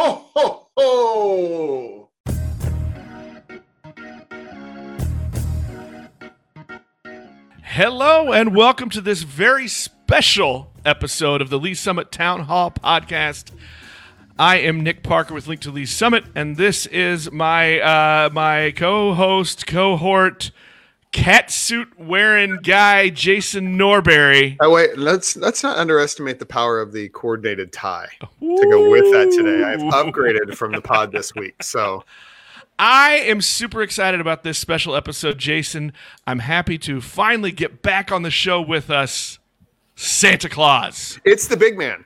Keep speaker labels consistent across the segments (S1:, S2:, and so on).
S1: Ho, ho, ho!
S2: Hello, and welcome to this very special episode of the Lee's Summit Town Hall podcast. I am Nick Parker with Link to Lee's Summit, and this is my uh, my co-host, cohort, cat suit wearing guy, Jason Norberry.
S1: Oh wait, let's let's not underestimate the power of the coordinated tie to go with that today. I've upgraded from the pod this week, so
S2: I am super excited about this special episode, Jason. I'm happy to finally get back on the show with us, Santa Claus.
S1: it's the big man.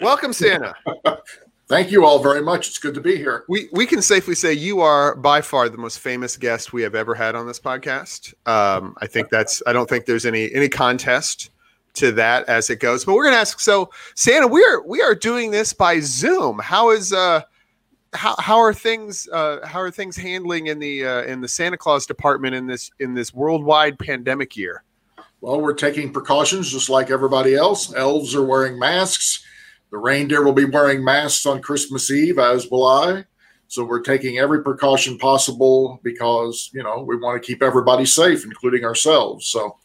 S1: Welcome, Santa.
S3: Thank you all very much. It's good to be here.
S1: we we can safely say you are by far the most famous guest we have ever had on this podcast. Um, I think that's. I don't think there's any any contest to that as it goes. But we're gonna ask. So, Santa, we are we are doing this by Zoom. How is uh how, how are things uh, how are things handling in the uh, in the Santa Claus department in this in this worldwide pandemic year?
S3: Well, we're taking precautions just like everybody else. Elves are wearing masks. The reindeer will be wearing masks on Christmas Eve, as will I. So we're taking every precaution possible because, you know, we want to keep everybody safe, including ourselves. So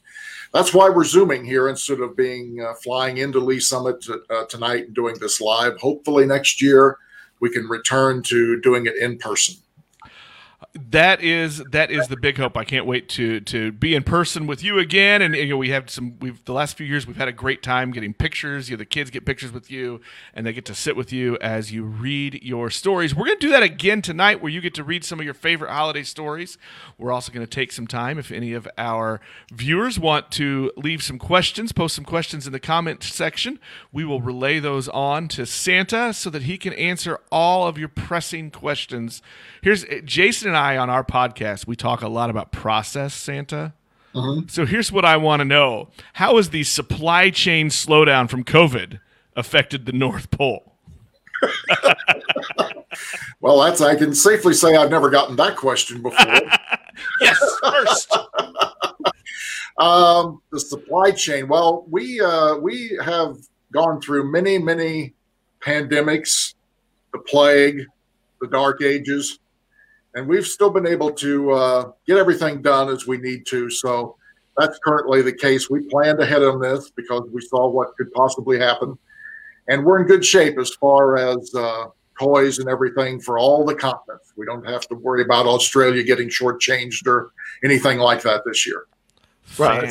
S3: that's why we're Zooming here instead of being uh, flying into Lee's Summit uh, tonight and doing this live. Hopefully next year we can return to doing it in person.
S2: That is that is the big hope. I can't wait to to be in person with you again. And you know, we have some. We've the last few years we've had a great time getting pictures. You know, the kids get pictures with you, and they get to sit with you as you read your stories. We're going to do that again tonight, where you get to read some of your favorite holiday stories. We're also going to take some time if any of our viewers want to leave some questions, post some questions in the comment section. We will relay those on to Santa so that he can answer all of your pressing questions. Here's Jason and I on our podcast. We talk a lot about process Santa. So here's what I want to know: How has the supply chain slowdown from COVID affected the North Pole?
S3: Well, that's I can safely say I've never gotten that question before.
S2: Yes, first.
S3: Um, the supply chain. Well, we uh, we have gone through many many pandemics, the plague, the dark ages, and we've still been able to uh, get everything done as we need to. So that's currently the case. We planned ahead on this because we saw what could possibly happen, and we're in good shape as far as uh, toys and everything for all the continents. We don't have to worry about Australia getting shortchanged or anything like that this year.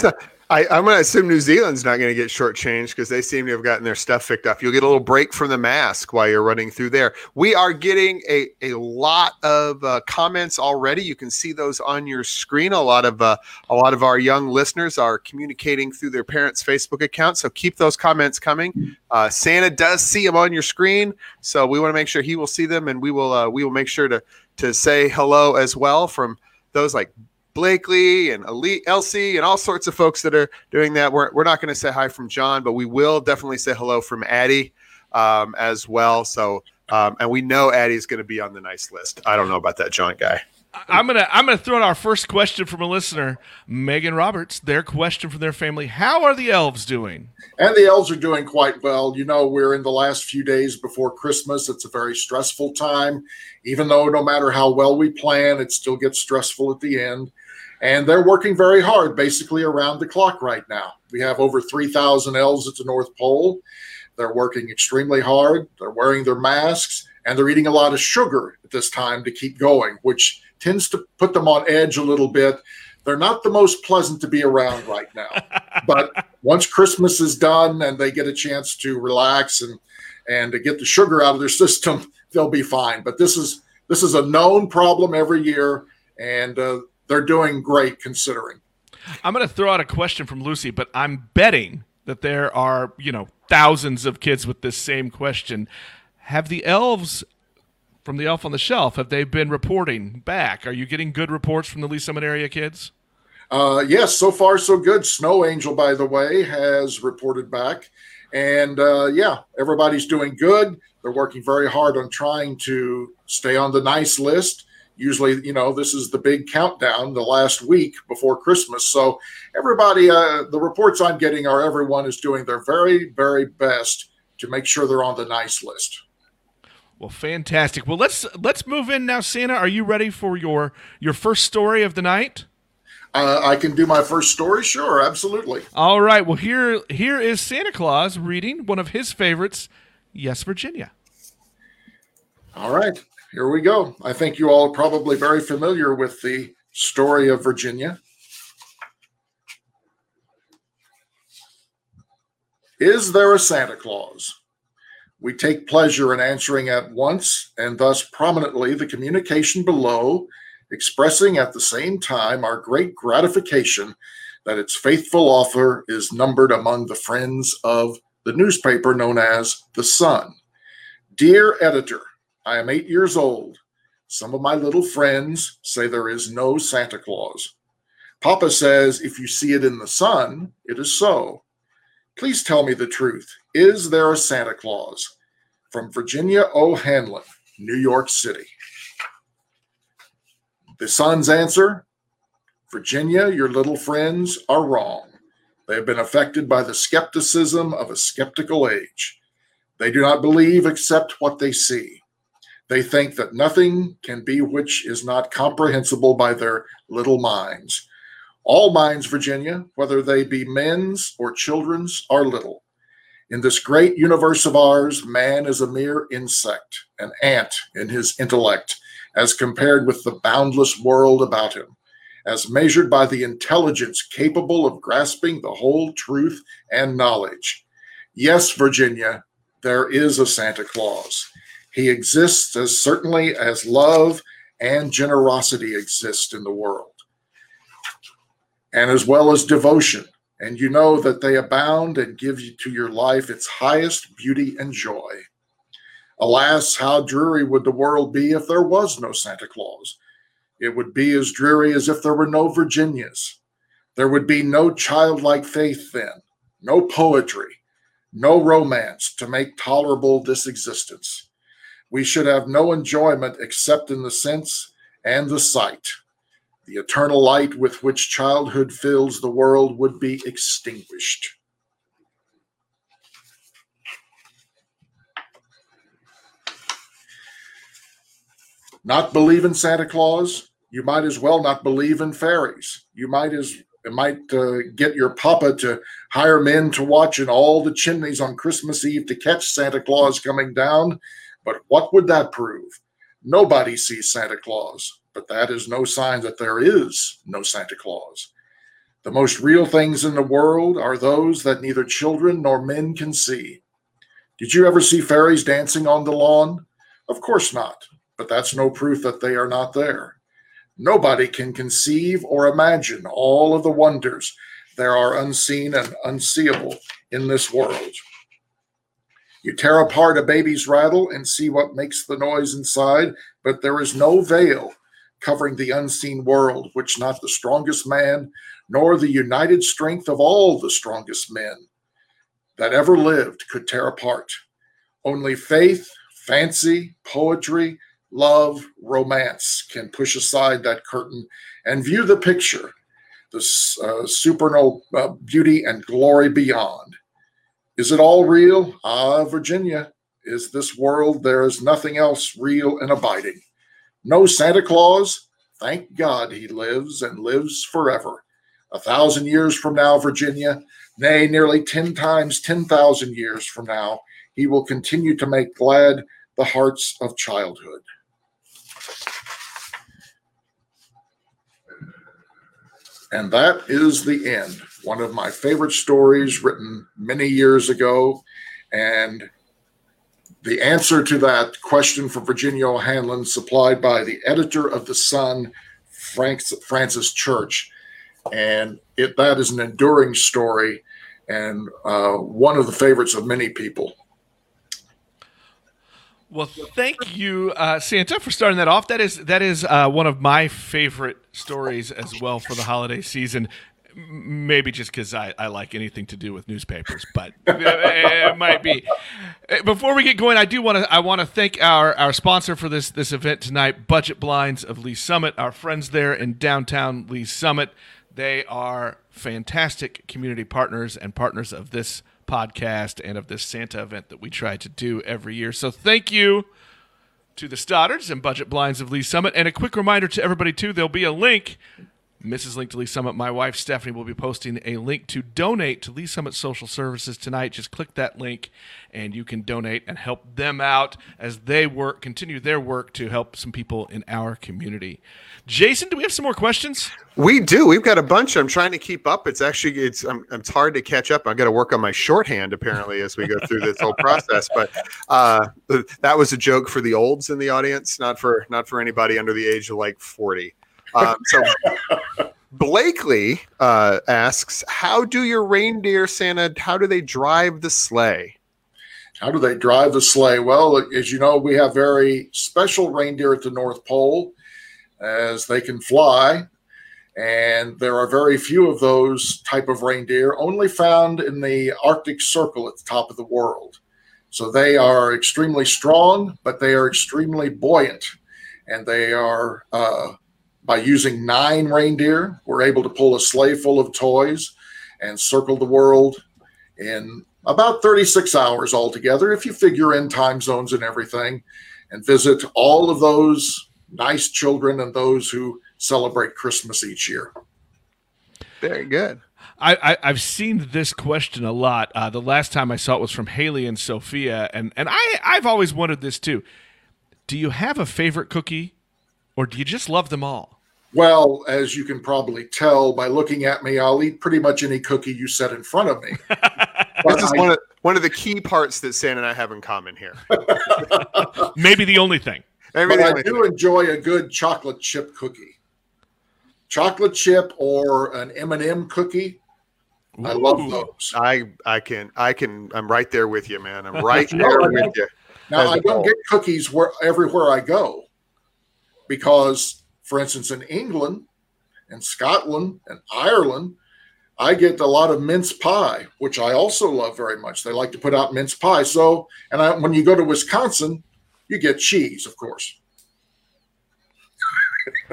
S1: A, I, I'm going to assume New Zealand's not going to get shortchanged because they seem to have gotten their stuff picked up. You'll get a little break from the mask while you're running through there. We are getting a, a lot of uh, comments already. You can see those on your screen. A lot of uh, a lot of our young listeners are communicating through their parents' Facebook account. So keep those comments coming. Uh, Santa does see them on your screen, so we want to make sure he will see them, and we will uh, we will make sure to to say hello as well from those like Blakely and Elite Elsie and all sorts of folks that are doing that. We're, we're not going to say hi from John, but we will definitely say hello from Addie um, as well. So, um, and we know Addie's going to be on the nice list. I don't know about that John guy.
S2: I'm gonna I'm gonna throw in our first question from a listener, Megan Roberts. Their question from their family: How are the elves doing?
S3: And the elves are doing quite well. You know, we're in the last few days before Christmas. It's a very stressful time. Even though no matter how well we plan, it still gets stressful at the end. And they're working very hard, basically around the clock right now. We have over 3,000 elves at the North Pole. They're working extremely hard. They're wearing their masks and they're eating a lot of sugar at this time to keep going, which tends to put them on edge a little bit. They're not the most pleasant to be around right now. but once Christmas is done and they get a chance to relax and and to get the sugar out of their system, they'll be fine. But this is this is a known problem every year, and uh, they're doing great considering.
S2: I'm going to throw out a question from Lucy, but I'm betting that there are, you know, thousands of kids with this same question. Have the elves from the Elf on the Shelf have they been reporting back? Are you getting good reports from the Lee's Summit area kids?
S3: Uh, yes, so far so good. Snow Angel, by the way, has reported back, and uh, yeah, everybody's doing good. They're working very hard on trying to stay on the nice list. Usually, you know, this is the big countdown, the last week before Christmas. So everybody, uh, the reports I'm getting are everyone is doing their very, very best to make sure they're on the nice list.
S2: Well, fantastic. Well, let's let's move in now, Santa. Are you ready for your your first story of the night?
S3: Uh, I can do my first story. Sure, absolutely.
S2: All right. Well, here here is Santa Claus reading one of his favorites, Yes, Virginia.
S3: All right, here we go. I think you all are probably very familiar with the story of Virginia. Is there a Santa Claus? We take pleasure in answering at once and thus prominently the communication below, expressing at the same time our great gratification that its faithful author is numbered among the friends of the newspaper known as The Sun. Dear editor, I am eight years old. Some of my little friends say there is no Santa Claus. Papa says if you see it in the sun, it is so. Please tell me the truth. Is there a Santa Claus? From Virginia O'Hanlon, New York City. The Sun's answer Virginia, your little friends are wrong. They have been affected by the skepticism of a skeptical age. They do not believe except what they see. They think that nothing can be which is not comprehensible by their little minds. All minds, Virginia, whether they be men's or children's, are little. In this great universe of ours, man is a mere insect, an ant in his intellect, as compared with the boundless world about him, as measured by the intelligence capable of grasping the whole truth and knowledge. Yes, Virginia, there is a Santa Claus. He exists as certainly as love and generosity exist in the world and as well as devotion. And you know that they abound and give you to your life its highest beauty and joy. Alas, how dreary would the world be if there was no Santa Claus? It would be as dreary as if there were no Virginias. There would be no childlike faith then, no poetry, no romance to make tolerable this existence. We should have no enjoyment except in the sense and the sight the eternal light with which childhood fills the world would be extinguished. Not believe in Santa Claus? You might as well not believe in fairies. You might as might uh, get your papa to hire men to watch in all the chimneys on Christmas Eve to catch Santa Claus coming down. But what would that prove? Nobody sees Santa Claus but that is no sign that there is no Santa Claus. The most real things in the world are those that neither children nor men can see. Did you ever see fairies dancing on the lawn? Of course not, but that's no proof that they are not there. Nobody can conceive or imagine all of the wonders there are unseen and unseeable in this world. You tear apart a baby's rattle and see what makes the noise inside, but there is no veil covering the unseen world, which not the strongest man, nor the united strength of all the strongest men that ever lived could tear apart. Only faith, fancy, poetry, love, romance can push aside that curtain and view the picture, the uh, supernal uh, beauty and glory beyond. Is it all real? Ah, Virginia, is this world there is nothing else real and abiding. No Santa Claus? Thank God he lives and lives forever. A thousand years from now, Virginia, nay, nearly 10 times 10,000 years from now, he will continue to make glad the hearts of childhood. And that is the end. One of my favorite stories written many years ago. And the answer to that question from Virginia O'Hanlon, supplied by the editor of The Sun, Francis Church. And it, that is an enduring story and uh, one of the favorites of many people.
S2: Well, thank you, uh, Santa, for starting that off. That is that is uh, one of my favorite stories as well for the holiday season maybe just because I, I like anything to do with newspapers, but it might be. Uh, before we get going, I do want to I want to thank our, our sponsor for this this event tonight, Budget Blinds of Lee's Summit. Our friends there in downtown Lee's Summit, they are fantastic community partners and partners of this podcast and of this Santa event that we try to do every year. So thank you to the Stoddards and Budget Blinds of Lee's Summit. And a quick reminder to everybody, too, there'll be a link. Mrs. Link to Lee's Summit, my wife Stephanie will be posting a link to donate to Lee's Summit Social Services tonight. Just click that link and you can donate and help them out as they work, continue their work to help some people in our community. Jason, do we have some more questions?
S1: We do. We've got a bunch. I'm trying to keep up. It's actually it's um, it's hard to catch up. I've got to work on my shorthand apparently as we go through this whole process. But uh, that was a joke for the olds in the audience, not for not for anybody under the age of like 40. Um, so Blakely uh, asks, "How do your reindeer, Santa? How do they drive the sleigh?"
S3: How do they drive the sleigh? Well, as you know, we have very special reindeer at the North Pole, as they can fly, and there are very few of those type of reindeer, only found in the Arctic Circle at the top of the world. So they are extremely strong, but they are extremely buoyant, and they are uh, by using nine reindeer, we're able to pull a sleigh full of toys and circle the world in about 36 hours altogether, if you figure in time zones and everything, and visit all of those nice children and those who celebrate Christmas each year.
S1: Very good.
S2: I, I, have seen this question a lot. Uh, the last time I saw it was from Haley and Sophia, and, and I, I've always wondered this too. Do you have a favorite cookie, or do you just love them all?
S3: Well, as you can probably tell by looking at me, I'll eat pretty much any cookie you set in front of me.
S1: this is I, one of one of the key parts that Santa and I have in common here.
S2: Maybe the only thing.
S3: Maybe but I do thing. enjoy a good chocolate chip cookie. Chocolate chip or an M&M cookie. Ooh. I love those.
S1: I I can I can I'm right there with you, man. I'm right there with you.
S3: Now I don't get cookies where everywhere I go because for instance, in England and Scotland and Ireland, I get a lot of mince pie, which I also love very much. They like to put out mince pie. So, and I, when you go to Wisconsin, you get cheese, of course.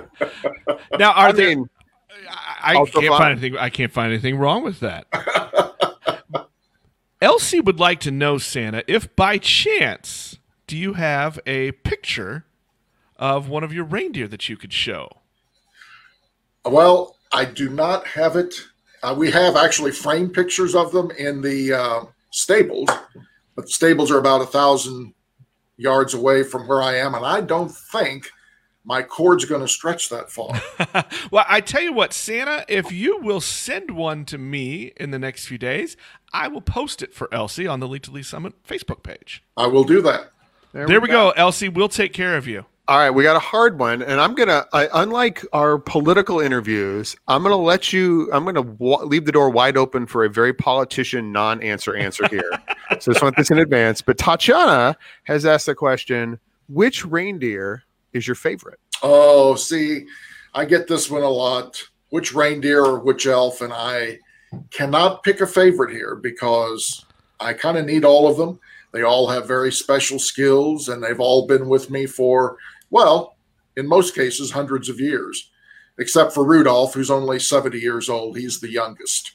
S2: now, are I there? Mean, I, I can't find anything. I can't find anything wrong with that. Elsie would like to know, Santa, if by chance do you have a picture of one of your reindeer that you could show?
S3: Well, I do not have it. Uh, we have actually framed pictures of them in the uh, stables, but the stables are about a thousand yards away from where I am, and I don't think my cord's going to stretch that far.
S2: well, I tell you what, Santa, if you will send one to me in the next few days, I will post it for Elsie on the Lee to Lee's Summit Facebook page.
S3: I will do that.
S2: There, there we, we go. go. Elsie. We'll take care of you.
S1: All right, we got a hard one, and I'm gonna. I, unlike our political interviews, I'm gonna let you. I'm gonna wa- leave the door wide open for a very politician non-answer answer here. so just want this in advance. But Tatiana has asked the question: Which reindeer is your favorite?
S3: Oh, see, I get this one a lot. Which reindeer or which elf? And I cannot pick a favorite here because I kind of need all of them. They all have very special skills, and they've all been with me for well, in most cases, hundreds of years, except for Rudolph, who's only 70 years old. He's the youngest.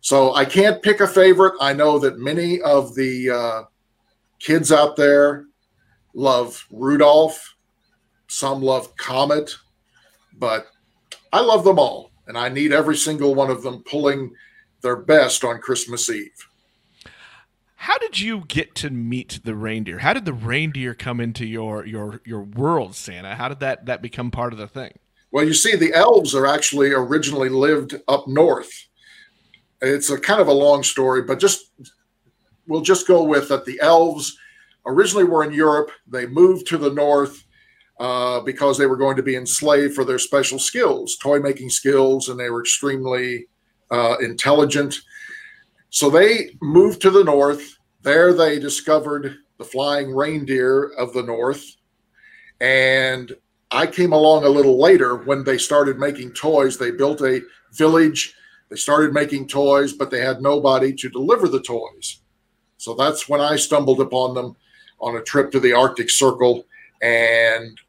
S3: So I can't pick a favorite. I know that many of the uh, kids out there love Rudolph, some love Comet, but I love them all. And I need every single one of them pulling their best on Christmas Eve.
S2: How did you get to meet the reindeer? How did the reindeer come into your your your world, Santa? How did that that become part of the thing?
S3: Well, you see, the elves are actually originally lived up north. It's a kind of a long story, but just we'll just go with that. The elves originally were in Europe. They moved to the north uh, because they were going to be enslaved for their special skills, toy making skills, and they were extremely uh, intelligent. So they moved to the north. There they discovered the flying reindeer of the north. And I came along a little later when they started making toys. They built a village, they started making toys, but they had nobody to deliver the toys. So that's when I stumbled upon them on a trip to the Arctic Circle. And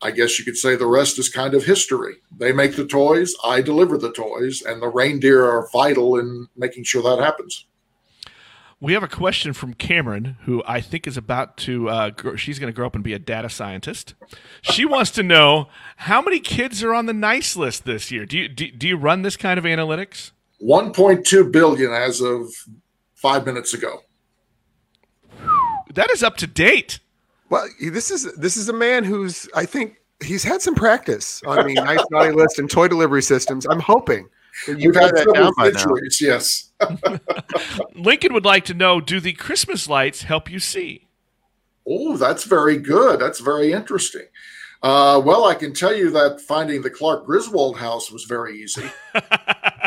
S3: I guess you could say the rest is kind of history. They make the toys, I deliver the toys, and the reindeer are vital in making sure that happens.
S2: We have a question from Cameron, who I think is about to. Uh, grow, she's going to grow up and be a data scientist. She wants to know how many kids are on the nice list this year. Do you do, do you run this kind of analytics?
S3: 1.2 billion as of five minutes ago.
S2: That is up to date.
S1: Well, this is this is a man who's I think he's had some practice on the nice naughty list and toy delivery systems. I'm hoping that you've
S3: We've
S1: had that down by now.
S3: yes.
S2: Lincoln would like to know: Do the Christmas lights help you see?
S3: Oh, that's very good. That's very interesting. Uh, well, I can tell you that finding the Clark Griswold house was very easy.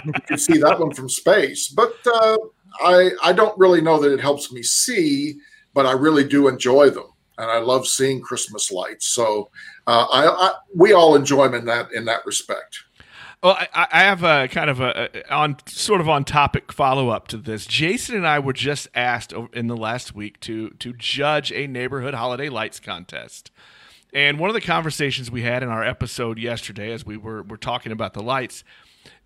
S3: you can see that one from space, but uh, I I don't really know that it helps me see, but I really do enjoy them, and I love seeing Christmas lights. So uh, I, I we all enjoy them in that in that respect.
S2: Well, I, I have a kind of a, a on sort of on topic follow up to this. Jason and I were just asked in the last week to to judge a neighborhood holiday lights contest, and one of the conversations we had in our episode yesterday, as we were were talking about the lights,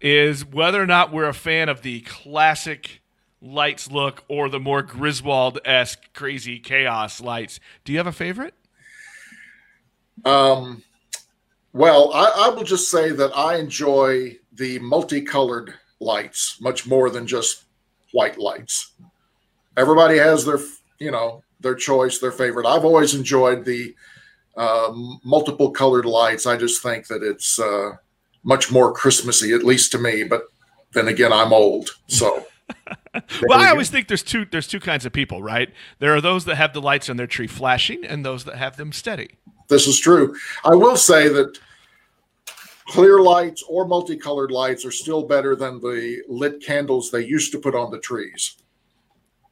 S2: is whether or not we're a fan of the classic lights look or the more Griswold esque crazy chaos lights. Do you have a favorite?
S3: Um, well, I, I will just say that I enjoy the multicolored lights much more than just white lights. Everybody has their, you know, their choice, their favorite. I've always enjoyed the uh, multiple colored lights. I just think that it's uh, much more Christmassy, at least to me. But then again, I'm old, so.
S2: Well, I always think there's two there's two kinds of people, right? There are those that have the lights on their tree flashing, and those that have them steady.
S3: this is true. I will say that clear lights or multicolored lights are still better than the lit candles they used to put on the trees.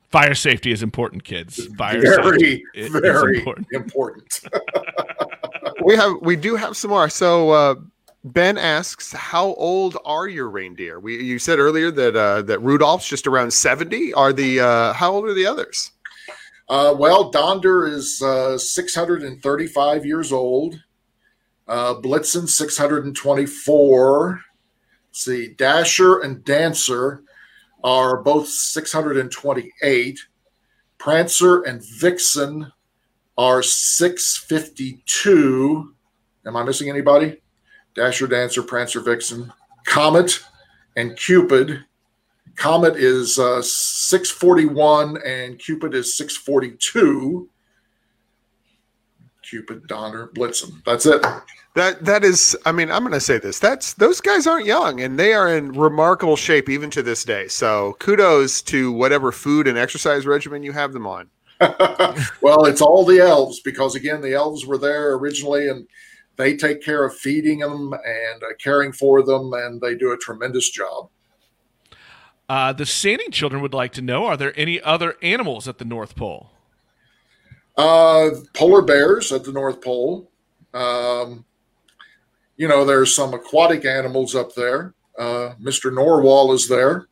S2: Fire safety is important, kids. Fire
S3: very,
S2: safety i- is
S3: very
S2: important.
S3: important.
S1: We have we do have some more. So uh, Ben asks, "How old are your reindeer?" We you said earlier that uh, that Rudolph's just around seventy. Are the uh, how old are the others?
S3: Uh, well, Donder is uh, 635 years old. Uh, Blitzen 624. Let's see, Dasher and Dancer are both 628. Prancer and Vixen are 652. Am I missing anybody? Dasher, Dancer, Prancer, Vixen, Comet, and Cupid. Comet is uh, 641 and Cupid is 642. Cupid, Donner, Blitzen. That's it.
S1: That that is. I mean, I'm going to say this. That's those guys aren't young, and they are in remarkable shape even to this day. So kudos to whatever food and exercise regimen you have them on.
S3: well, it's all the elves because, again, the elves were there originally and they take care of feeding them and uh, caring for them, and they do a tremendous job.
S2: Uh, the Sanding children would like to know: Are there any other animals at the North Pole?
S3: Uh, polar bears at the North Pole. Um, you know, there's some aquatic animals up there. Uh, Mr. Narwhal is there,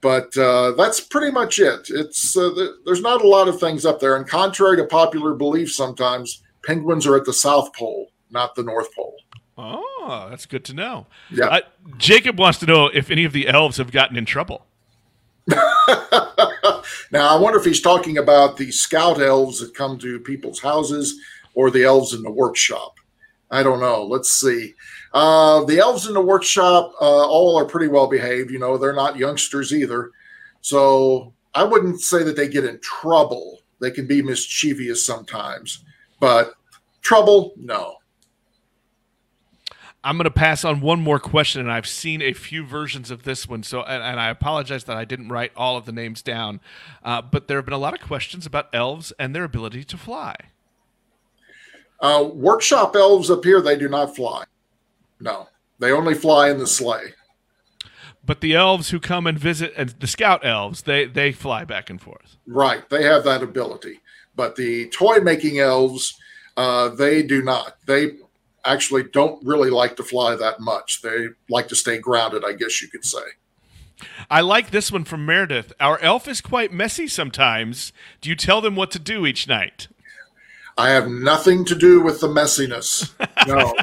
S3: but uh, that's pretty much it. It's uh, th- there's not a lot of things up there, and contrary to popular belief, sometimes penguins are at the South Pole, not the North Pole.
S2: Oh, that's good to know.
S3: Yeah.
S2: Uh, Jacob wants to know if any of the elves have gotten in trouble.
S3: now, I wonder if he's talking about the scout elves that come to people's houses or the elves in the workshop. I don't know. Let's see. Uh, the elves in the workshop uh, all are pretty well behaved. You know, they're not youngsters either. So I wouldn't say that they get in trouble. They can be mischievous sometimes, but trouble, no.
S2: I'm going to pass on one more question, and I've seen a few versions of this one. So, and, and I apologize that I didn't write all of the names down, uh, but there have been a lot of questions about elves and their ability to fly.
S3: Uh, workshop elves up here, they do not fly. No, they only fly in the sleigh.
S2: But the elves who come and visit, and the scout elves, they they fly back and forth.
S3: Right, they have that ability. But the toy making elves, uh, they do not. They actually don't really like to fly that much. They like to stay grounded, I guess you could say.
S2: I like this one from Meredith. Our elf is quite messy sometimes. Do you tell them what to do each night?
S3: I have nothing to do with the messiness. no,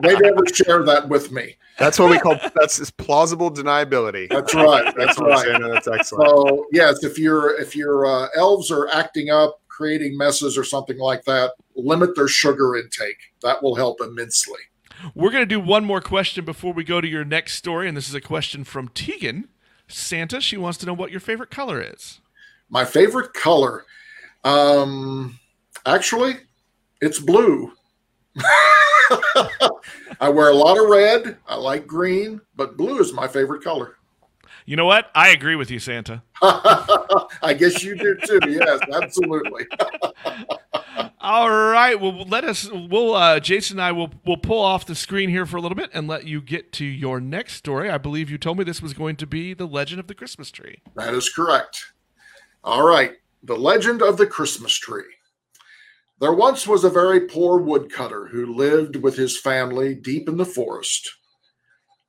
S3: they never share that with me.
S1: That's what we call that's plausible deniability.
S3: That's right. That's right.
S1: Santa, that's excellent.
S3: So yes, if your if your uh, elves are acting up, creating messes or something like that, limit their sugar intake. That will help immensely.
S2: We're going to do one more question before we go to your next story, and this is a question from Tegan. Santa, she wants to know what your favorite color is.
S3: My favorite color, um, actually, it's blue. I wear a lot of red. I like green, but blue is my favorite color.
S2: You know what? I agree with you, Santa.
S3: I guess you do too. Yes, absolutely.
S2: All right. Well, let us. We'll. Uh, Jason and I will. We'll pull off the screen here for a little bit and let you get to your next story. I believe you told me this was going to be the Legend of the Christmas Tree.
S3: That is correct. All right. The Legend of the Christmas Tree. There once was a very poor woodcutter who lived with his family deep in the forest.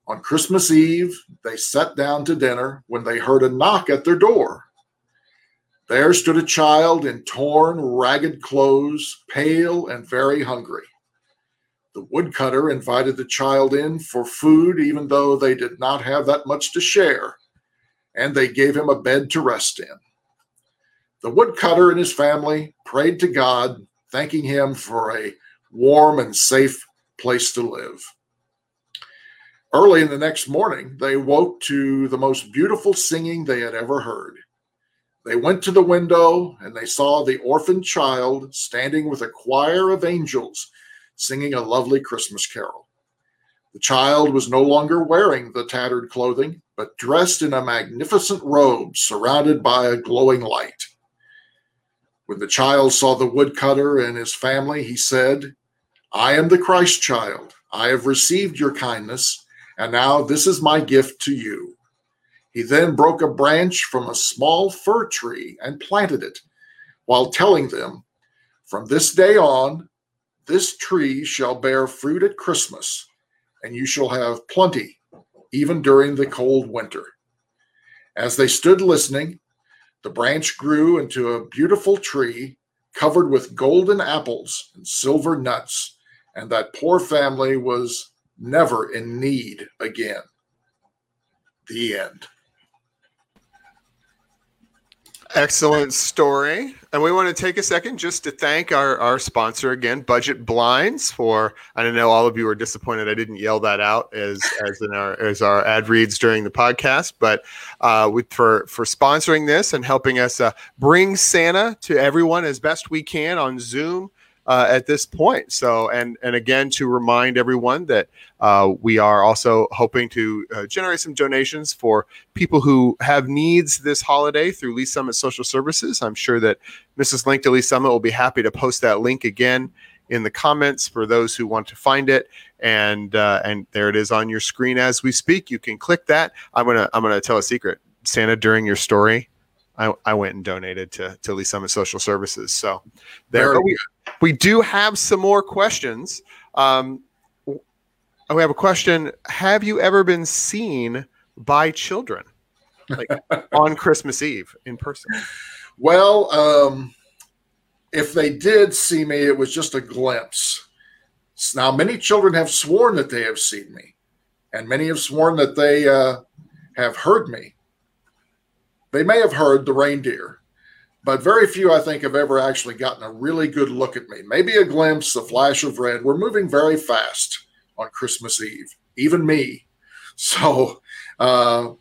S3: On Christmas Eve, they sat down to dinner when they heard a knock at their door. There stood a child in torn, ragged clothes, pale and very hungry. The woodcutter invited the child in for food, even though they did not have that much to share, and they gave him a bed to rest in. The woodcutter and his family prayed to God thanking him for a warm and safe place to live. Early in the next morning, they woke to the most beautiful singing they had ever heard. They went to the window and they saw the orphan child standing with a choir of angels singing a lovely Christmas carol. The child was no longer wearing the tattered clothing, but dressed in a magnificent robe surrounded by a glowing light. When the child saw the woodcutter and his family, he said, I am the Christ child. I have received your kindness, and now this is my gift to you. He then broke a branch from a small fir tree and planted it, while telling them, From this day on, this tree shall bear fruit at Christmas, and you shall have plenty, even during the cold winter. As they stood listening, the branch grew into a beautiful tree covered with golden apples and silver nuts, and that poor family was never in need again. The end.
S1: Excellent story. And we want to take a second just to thank our, our sponsor again, Budget Blinds, for I know all of you are disappointed I didn't yell that out as as in our as our ad reads during the podcast, but uh, with, for for sponsoring this and helping us uh, bring Santa to everyone as best we can on Zoom uh, at this point. So, and and again to remind everyone that uh, we are also hoping to uh, generate some donations for people who have needs this holiday through Lee's Summit Social Services. I'm sure that Mrs. Link to Lee's Summit will be happy to post that link again in the comments for those who want to find it and uh, and there it is on your screen as we speak you can click that i'm gonna i'm gonna tell a secret santa during your story I, I went and donated to to Lee's Summit Social Services. So there we, we do have some more questions. Um, we have a question: Have you ever been seen by children, like on Christmas Eve in person?
S3: Well, um, if they did see me, it was just a glimpse. Now, many children have sworn that they have seen me, and many have sworn that they uh, have heard me. They may have heard the reindeer, but very few, I think, have ever actually gotten a really good look at me. Maybe a glimpse, a flash of red. We're moving very fast on Christmas Eve, even me. So uh,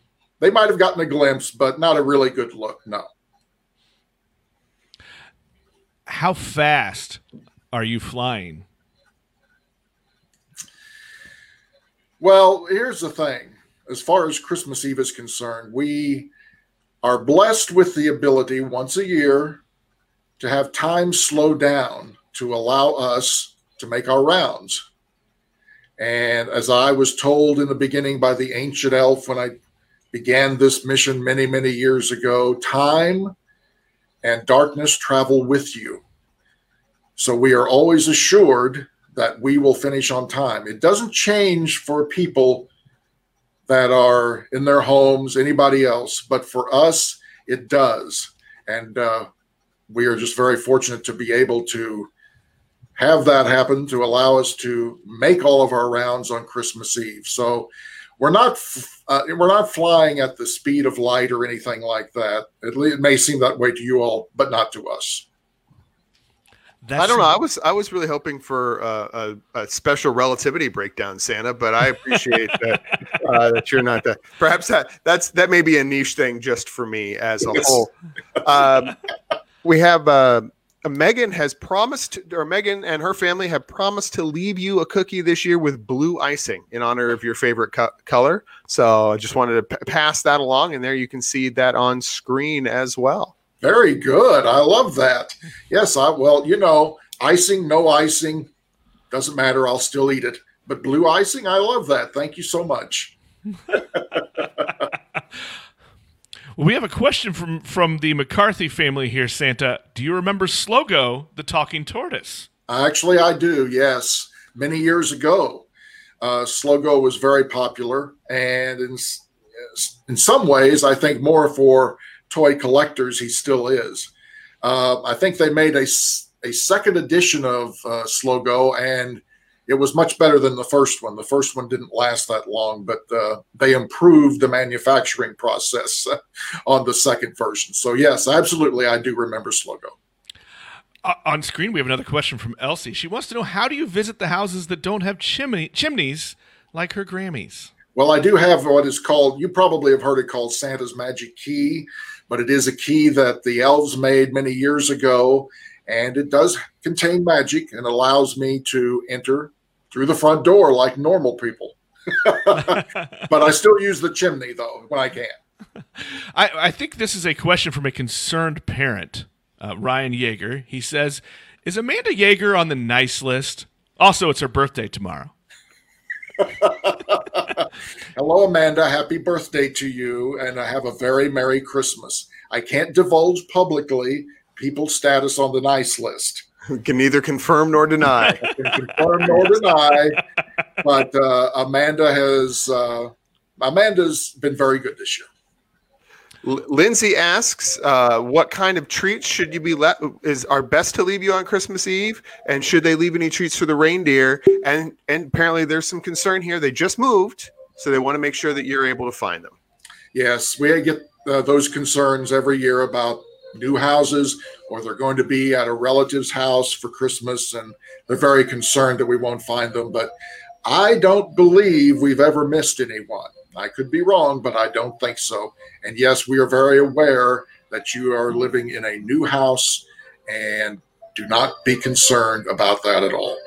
S3: they might have gotten a glimpse, but not a really good look. No.
S2: How fast are you flying?
S3: Well, here's the thing. As far as Christmas Eve is concerned, we are blessed with the ability once a year to have time slow down to allow us to make our rounds. And as I was told in the beginning by the ancient elf when I began this mission many, many years ago, time and darkness travel with you. So we are always assured that we will finish on time. It doesn't change for people that are in their homes, anybody else. But for us, it does. And uh, we are just very fortunate to be able to have that happen to allow us to make all of our rounds on Christmas Eve. So we're not uh, we're not flying at the speed of light or anything like that. It, it may seem that way to you all, but not to us.
S1: That's I don't know. I was I was really hoping for uh, a, a, special relativity breakdown, Santa, but I appreciate that uh, that you're not that. Perhaps that that's that may be a niche thing just for me as a whole. Um, we have uh, Megan has promised, or Megan and her family have promised to leave you a cookie this year with blue icing in honor of your favorite co- color. So I just wanted to p- pass that along, and there you can see that on screen as well.
S3: Very good. I love that. Yes, I well, you know, icing, no icing, doesn't matter. I'll still eat it. But blue icing, I love that. Thank you so much.
S2: we have a question from from the McCarthy family here, Santa. Do you remember Slogo, the talking tortoise?
S3: Actually, I do. Yes, many years ago, uh, Slogo was very popular, and in in some ways, I think more for toy collectors, he still is. Uh, I think they made a, a second edition of uh, Slogo, and it was much better than the first one. The first one didn't last that long, but uh, they improved the manufacturing process on the second version. So, yes, absolutely, I do remember Slogo.
S2: Uh, on screen, we have another question from Elsie. She wants to know how do you visit the houses that don't have chimney chimneys like her Grammys?
S3: Well, I do have what is called, you probably have heard it called Santa's Magic Key but it is a key that the elves made many years ago. And it does contain magic and allows me to enter through the front door like normal people. but I still use the chimney though when I can.
S2: I, I think this is a question from a concerned parent, uh, Ryan Yeager. He says, "Is Amanda Yeager on the nice list? Also, it's her birthday tomorrow."
S3: Hello, Amanda. Happy birthday to you, and I have a very Merry Christmas. I can't divulge publicly people's status on the nice list.
S1: Can neither confirm nor deny.
S3: confirm nor deny. But uh, Amanda has uh, Amanda's been very good this year.
S1: Lindsay asks, uh, "What kind of treats should you be let is are best to leave you on Christmas Eve, and should they leave any treats for the reindeer?" And and apparently there's some concern here. They just moved, so they want to make sure that you're able to find them.
S3: Yes, we get uh, those concerns every year about new houses, or they're going to be at a relative's house for Christmas, and they're very concerned that we won't find them. But I don't believe we've ever missed anyone. I could be wrong, but I don't think so. And yes, we are very aware that you are living in a new house and do not be concerned about that at all.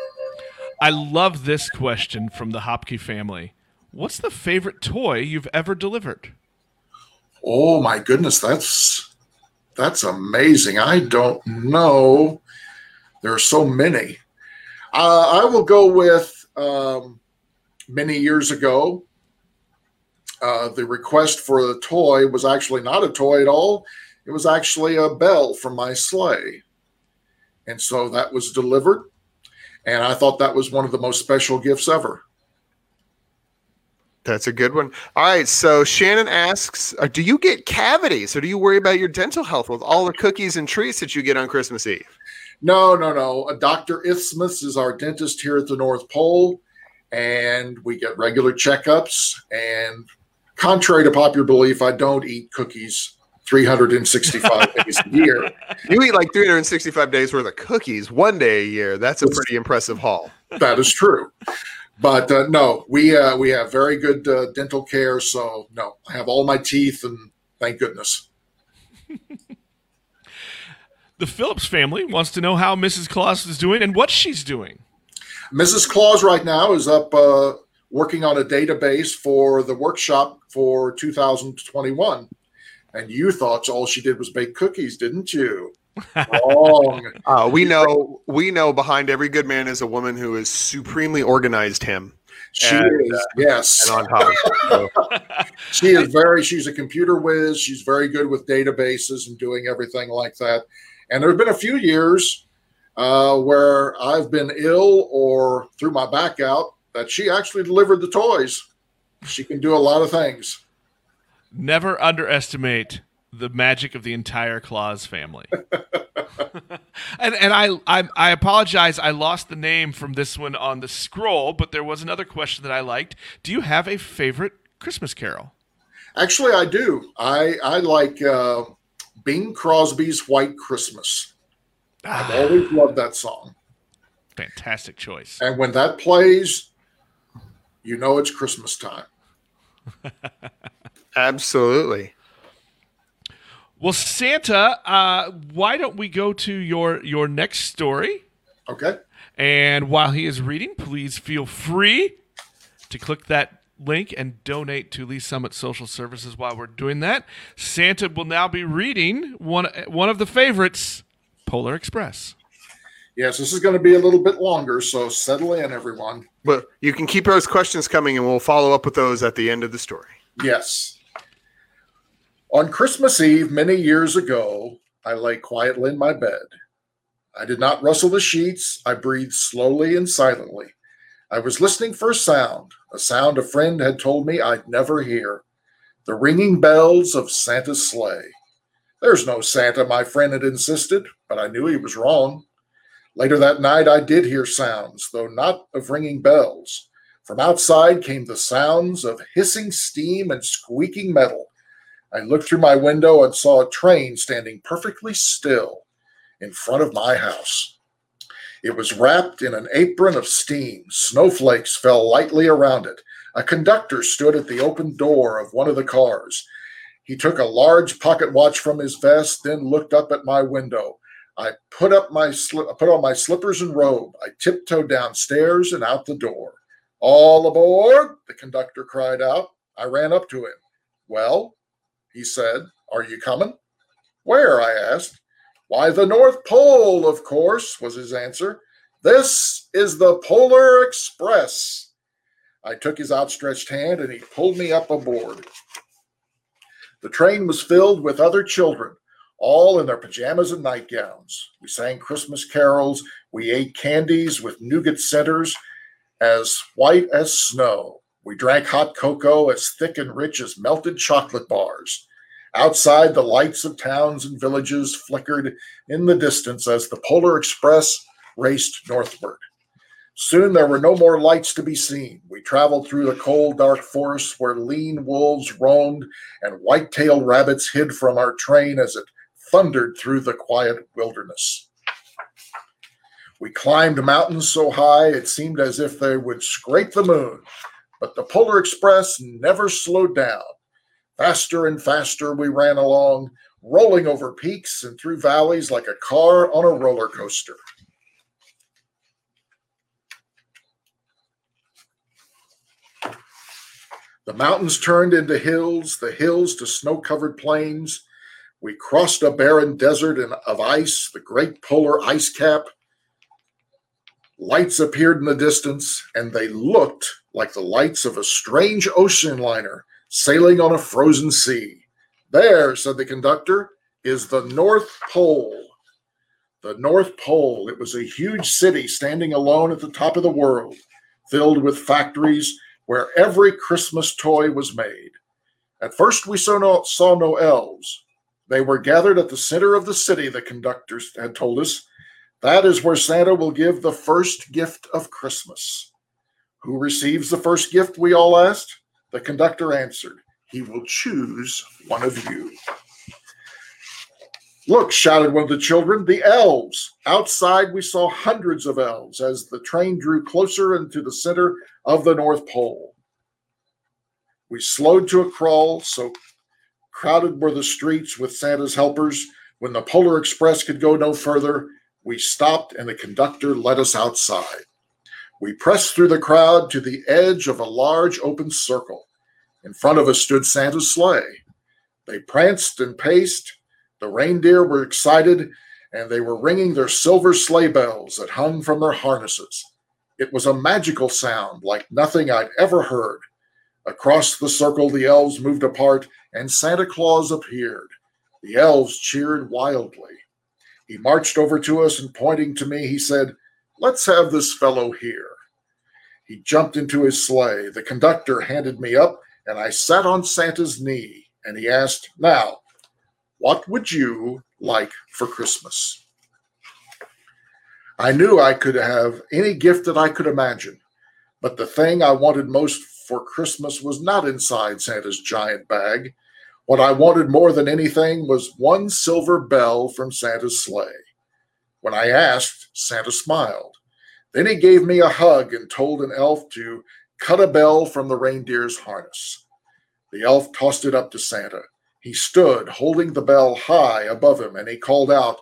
S2: I love this question from the Hopke family. What's the favorite toy you've ever delivered?
S3: Oh my goodness, that's that's amazing. I don't know. There are so many. Uh, I will go with um, many years ago uh, the request for the toy was actually not a toy at all. It was actually a bell from my sleigh. And so that was delivered. And I thought that was one of the most special gifts ever.
S1: That's a good one. All right. So Shannon asks uh, Do you get cavities or do you worry about your dental health with all the cookies and treats that you get on Christmas Eve?
S3: No, no, no. Dr. Isthmus is our dentist here at the North Pole, and we get regular checkups. And contrary to popular belief, I don't eat cookies 365 days a year.
S1: You eat like 365 days worth of cookies one day a year. That's a pretty impressive haul.
S3: That is true. But uh, no, we uh, we have very good uh, dental care. So no, I have all my teeth, and thank goodness.
S2: the Phillips family wants to know how Mrs. Claus is doing and what she's doing.
S3: Mrs. Claus right now is up uh, working on a database for the workshop for 2021. And you thought all she did was bake cookies, didn't you?
S1: Wrong. Uh, we know we know behind every good man is a woman who has supremely organized him.
S3: She and, is, uh, yes. And on top. So. she is very, she's a computer whiz. She's very good with databases and doing everything like that. And there have been a few years uh, where I've been ill or threw my back out that she actually delivered the toys. She can do a lot of things.
S2: Never underestimate the magic of the entire Claus family. and and I, I I apologize. I lost the name from this one on the scroll, but there was another question that I liked. Do you have a favorite Christmas carol?
S3: Actually, I do. I I like uh, Bing Crosby's White Christmas. I've always loved that song.
S2: Fantastic choice.
S3: And when that plays, you know it's Christmas time.
S1: Absolutely.
S2: Well, Santa, uh, why don't we go to your your next story?
S3: Okay.
S2: And while he is reading, please feel free to click that link and donate to Lee's Summit Social Services while we're doing that. Santa will now be reading one one of the favorites, Polar Express.
S3: Yes, this is going to be a little bit longer, so settle in, everyone.
S1: But you can keep those questions coming, and we'll follow up with those at the end of the story.
S3: Yes. On Christmas Eve, many years ago, I lay quietly in my bed. I did not rustle the sheets. I breathed slowly and silently. I was listening for a sound, a sound a friend had told me I'd never hear the ringing bells of Santa's sleigh. There's no Santa, my friend had insisted, but I knew he was wrong. Later that night, I did hear sounds, though not of ringing bells. From outside came the sounds of hissing steam and squeaking metal. I looked through my window and saw a train standing perfectly still in front of my house. It was wrapped in an apron of steam. Snowflakes fell lightly around it. A conductor stood at the open door of one of the cars. He took a large pocket watch from his vest, then looked up at my window. I put up my sli- put on my slippers and robe. I tiptoed downstairs and out the door. All aboard! The conductor cried out. I ran up to him. Well, he said. Are you coming? Where? I asked. Why, the North Pole, of course, was his answer. This is the Polar Express. I took his outstretched hand and he pulled me up aboard. The train was filled with other children, all in their pajamas and nightgowns. We sang Christmas carols. We ate candies with nougat centers as white as snow. We drank hot cocoa as thick and rich as melted chocolate bars. Outside, the lights of towns and villages flickered in the distance as the Polar Express raced northward. Soon there were no more lights to be seen. We traveled through the cold, dark forests where lean wolves roamed and white tailed rabbits hid from our train as it thundered through the quiet wilderness. We climbed mountains so high it seemed as if they would scrape the moon but the Polar Express never slowed down. Faster and faster we ran along, rolling over peaks and through valleys like a car on a roller coaster. The mountains turned into hills, the hills to snow covered plains. We crossed a barren desert of ice, the great polar ice cap. Lights appeared in the distance, and they looked like the lights of a strange ocean liner sailing on a frozen sea. There, said the conductor, is the North Pole. The North Pole. It was a huge city standing alone at the top of the world, filled with factories where every Christmas toy was made. At first, we saw no, saw no elves. They were gathered at the center of the city, the conductor had told us, that is where Santa will give the first gift of Christmas. Who receives the first gift? We all asked. The conductor answered, He will choose one of you. Look, shouted one of the children, the elves. Outside, we saw hundreds of elves as the train drew closer into the center of the North Pole. We slowed to a crawl, so crowded were the streets with Santa's helpers. When the Polar Express could go no further, we stopped and the conductor led us outside. We pressed through the crowd to the edge of a large open circle. In front of us stood Santa's sleigh. They pranced and paced. The reindeer were excited, and they were ringing their silver sleigh bells that hung from their harnesses. It was a magical sound like nothing I'd ever heard. Across the circle, the elves moved apart, and Santa Claus appeared. The elves cheered wildly. He marched over to us and pointing to me, he said, Let's have this fellow here. He jumped into his sleigh. The conductor handed me up, and I sat on Santa's knee, and he asked, Now, What would you like for Christmas? I knew I could have any gift that I could imagine, but the thing I wanted most for Christmas was not inside Santa's giant bag. What I wanted more than anything was one silver bell from Santa's sleigh. When I asked, Santa smiled. Then he gave me a hug and told an elf to cut a bell from the reindeer's harness. The elf tossed it up to Santa. He stood holding the bell high above him and he called out,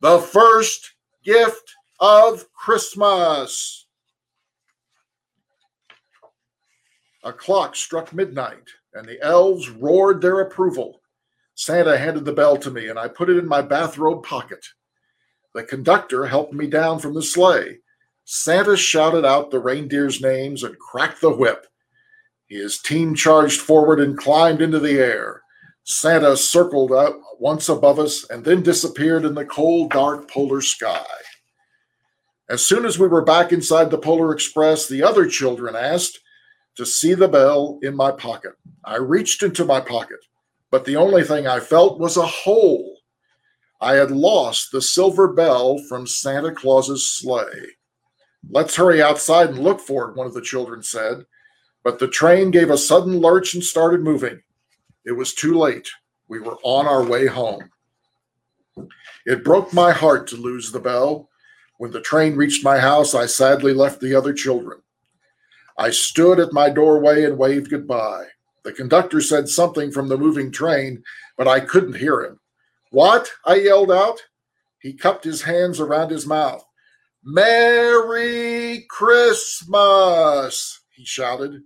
S3: The first gift of Christmas. A clock struck midnight and the elves roared their approval. Santa handed the bell to me and I put it in my bathrobe pocket. The conductor helped me down from the sleigh. Santa shouted out the reindeer's names and cracked the whip. His team charged forward and climbed into the air. Santa circled up once above us and then disappeared in the cold, dark polar sky. As soon as we were back inside the Polar Express, the other children asked to see the bell in my pocket. I reached into my pocket, but the only thing I felt was a hole. I had lost the silver bell from Santa Claus's sleigh. Let's hurry outside and look for it, one of the children said. But the train gave a sudden lurch and started moving. It was too late. We were on our way home. It broke my heart to lose the bell. When the train reached my house, I sadly left the other children. I stood at my doorway and waved goodbye. The conductor said something from the moving train, but I couldn't hear him. What? I yelled out. He cupped his hands around his mouth. Merry Christmas, he shouted.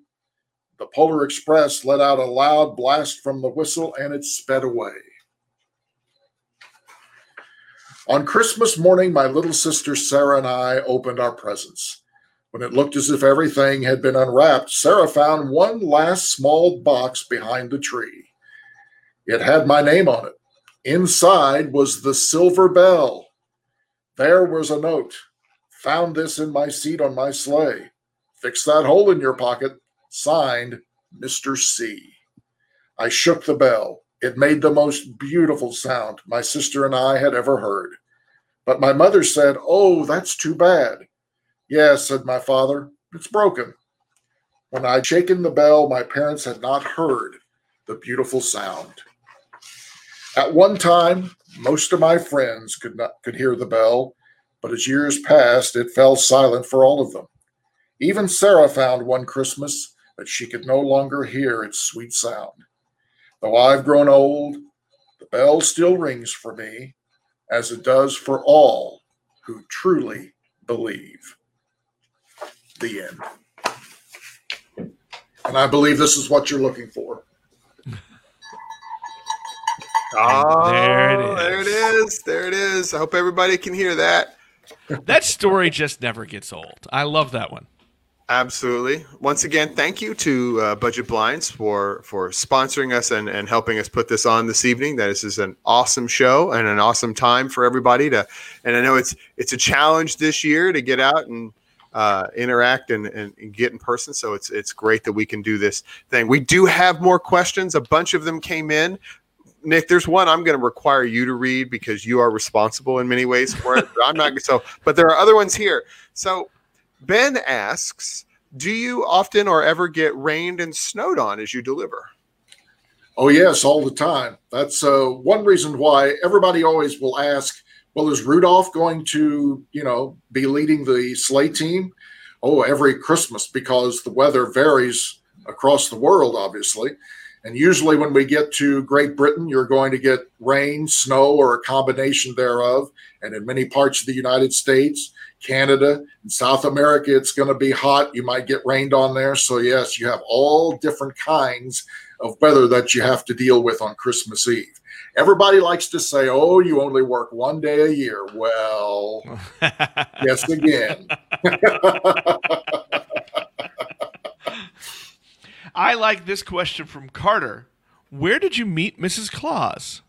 S3: The Polar Express let out a loud blast from the whistle and it sped away. On Christmas morning, my little sister Sarah and I opened our presents. When it looked as if everything had been unwrapped, Sarah found one last small box behind the tree. It had my name on it. Inside was the silver bell. There was a note. Found this in my seat on my sleigh. Fix that hole in your pocket. Signed, Mr. C. I shook the bell. It made the most beautiful sound my sister and I had ever heard. But my mother said, Oh, that's too bad. Yes, said my father, it's broken. When I'd shaken the bell, my parents had not heard the beautiful sound. At one time, most of my friends could not could hear the bell, but as years passed, it fell silent for all of them. Even Sarah found one Christmas that she could no longer hear its sweet sound. Though I've grown old, the bell still rings for me, as it does for all who truly believe. The end. And I believe this is what you're looking for.
S1: Oh, there it is. There it is. There it is. I hope everybody can hear that.
S2: that story just never gets old. I love that one.
S1: Absolutely. Once again, thank you to uh, Budget Blinds for for sponsoring us and, and helping us put this on this evening. That this is an awesome show and an awesome time for everybody to. And I know it's it's a challenge this year to get out and uh, interact and, and, and, get in person. So it's it's great that we can do this thing. We do have more questions. A bunch of them came in. Nick, there's one I'm going to require you to read because you are responsible in many ways for it. I'm not so, but there are other ones here. So Ben asks, "Do you often or ever get rained and snowed on as you deliver?"
S3: Oh yes, all the time. That's uh, one reason why everybody always will ask, "Well, is Rudolph going to, you know, be leading the sleigh team?" Oh, every Christmas because the weather varies across the world, obviously. And usually, when we get to Great Britain, you're going to get rain, snow, or a combination thereof. And in many parts of the United States, Canada, and South America, it's going to be hot. You might get rained on there. So, yes, you have all different kinds of weather that you have to deal with on Christmas Eve. Everybody likes to say, oh, you only work one day a year. Well, yes, again.
S2: I like this question from Carter. Where did you meet Mrs. Claus?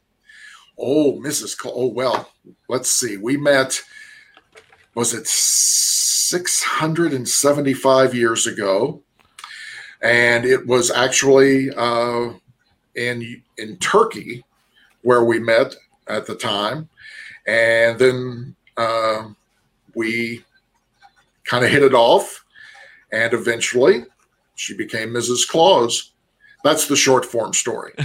S3: Oh, Mrs. Claus. Oh, well, let's see. We met, was it 675 years ago? And it was actually uh, in, in Turkey where we met at the time, and then uh, we kind of hit it off, and eventually she became Mrs. Claus. That's the short form story.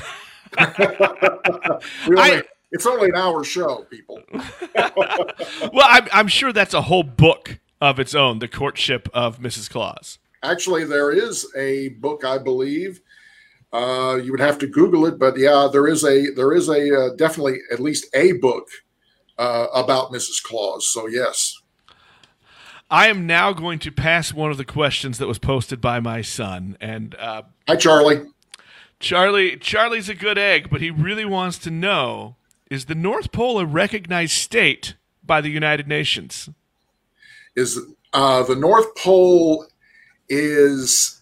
S3: only, I, it's only an hour show, people.
S2: well, I'm, I'm sure that's a whole book of its own, The Courtship of Mrs. Claus.
S3: Actually, there is a book, I believe. Uh, you would have to Google it, but yeah, there is a there is a uh, definitely at least a book uh, about Mrs. Claus. So yes,
S2: I am now going to pass one of the questions that was posted by my son. And uh,
S3: hi, Charlie.
S2: Charlie. Charlie's a good egg, but he really wants to know: Is the North Pole a recognized state by the United Nations?
S3: Is uh, the North Pole is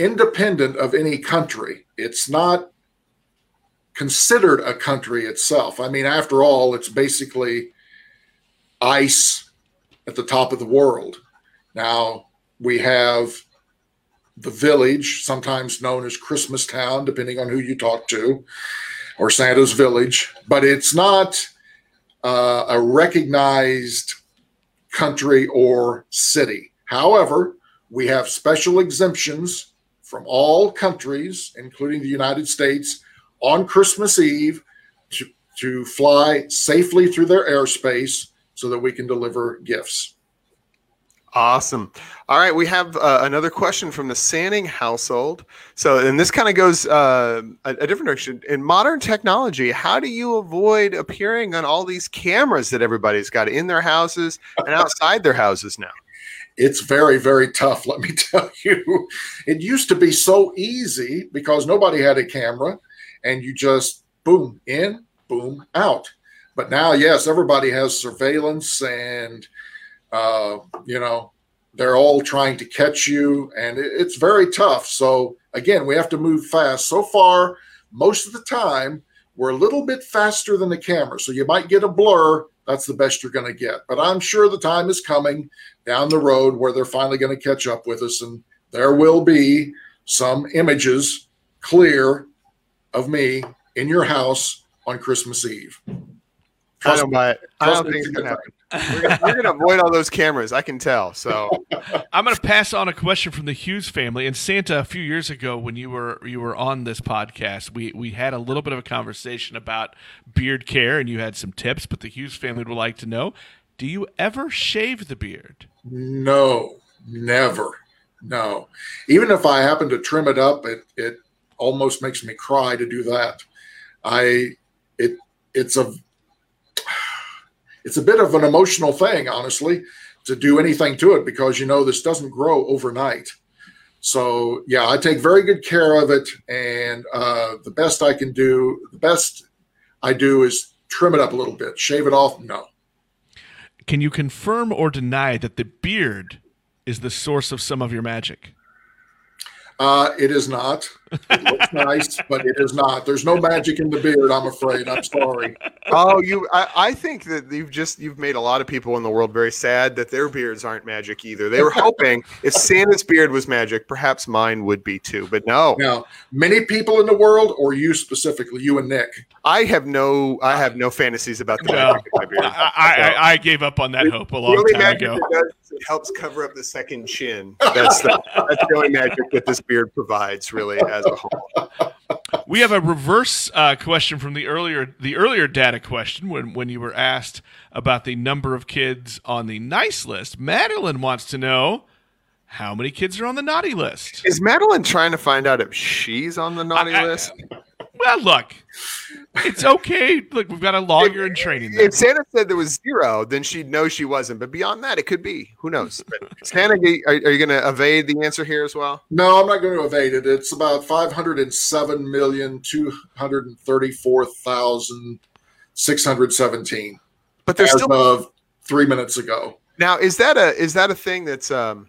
S3: independent of any country. It's not considered a country itself. I mean, after all, it's basically ice at the top of the world. Now we have the village, sometimes known as Christmas Town, depending on who you talk to, or Santa's Village, but it's not uh, a recognized country or city. However, we have special exemptions from all countries, including the United States, on Christmas Eve to, to fly safely through their airspace so that we can deliver gifts.
S1: Awesome. All right, we have uh, another question from the Sanning household. So, and this kind of goes uh, a, a, different direction. In modern technology, how do you avoid appearing on all these cameras that everybody's got in their houses and outside their houses now?
S3: It's very, very tough, let me tell you. It used to be so easy because nobody had a camera and you just boom in, boom out. But now, yes, everybody has surveillance and uh, you know, they're all trying to catch you, and it's very tough. So again, we have to move fast. So far, most of the time, we're a little bit faster than the camera, so you might get a blur. That's the best you're going to get. But I'm sure the time is coming down the road where they're finally going to catch up with us, and there will be some images clear of me in your house on Christmas Eve.
S1: Trust I don't buy it. I don't think it's going to happen. We're going to avoid all those cameras. I can tell. So
S2: I'm going to pass on a question from the Hughes family. And Santa, a few years ago, when you were you were on this podcast, we we had a little bit of a conversation about beard care, and you had some tips. But the Hughes family would like to know: Do you ever shave the beard?
S3: No, never. No. Even if I happen to trim it up, it it almost makes me cry to do that. I it it's a it's a bit of an emotional thing, honestly, to do anything to it because you know this doesn't grow overnight. So yeah, I take very good care of it, and uh, the best I can do, the best I do is trim it up a little bit, shave it off. No.
S2: Can you confirm or deny that the beard is the source of some of your magic?
S3: Uh, it is not. It looks nice, but it is not. There's no magic in the beard. I'm afraid. I'm sorry.
S1: Oh, you. I, I, think that you've just you've made a lot of people in the world very sad that their beards aren't magic either. They were hoping if Santa's beard was magic, perhaps mine would be too. But no.
S3: Now, many people in the world, or you specifically, you and Nick.
S1: I have no. I have no fantasies about the no, magic
S2: of my beard. I, I, I, gave up on that hope a long time ago.
S1: It helps cover up the second chin. That's the, that's the only magic that this beard provides, really, as a whole.
S2: We have a reverse uh, question from the earlier the earlier data question when when you were asked about the number of kids on the nice list. Madeline wants to know how many kids are on the naughty list.
S1: Is Madeline trying to find out if she's on the naughty I, list?
S2: Well, look, it's okay. Look, we've got a lawyer in training.
S1: If Santa said there was zero, then she'd know she wasn't. But beyond that, it could be. Who knows? Santa, are, are you going to evade the answer here as well?
S3: No, I'm not going to evade it. It's about five hundred and seven million two hundred and thirty-four thousand six hundred seventeen.
S1: But there's still
S3: of three minutes ago.
S1: Now, is that a is that a thing that's um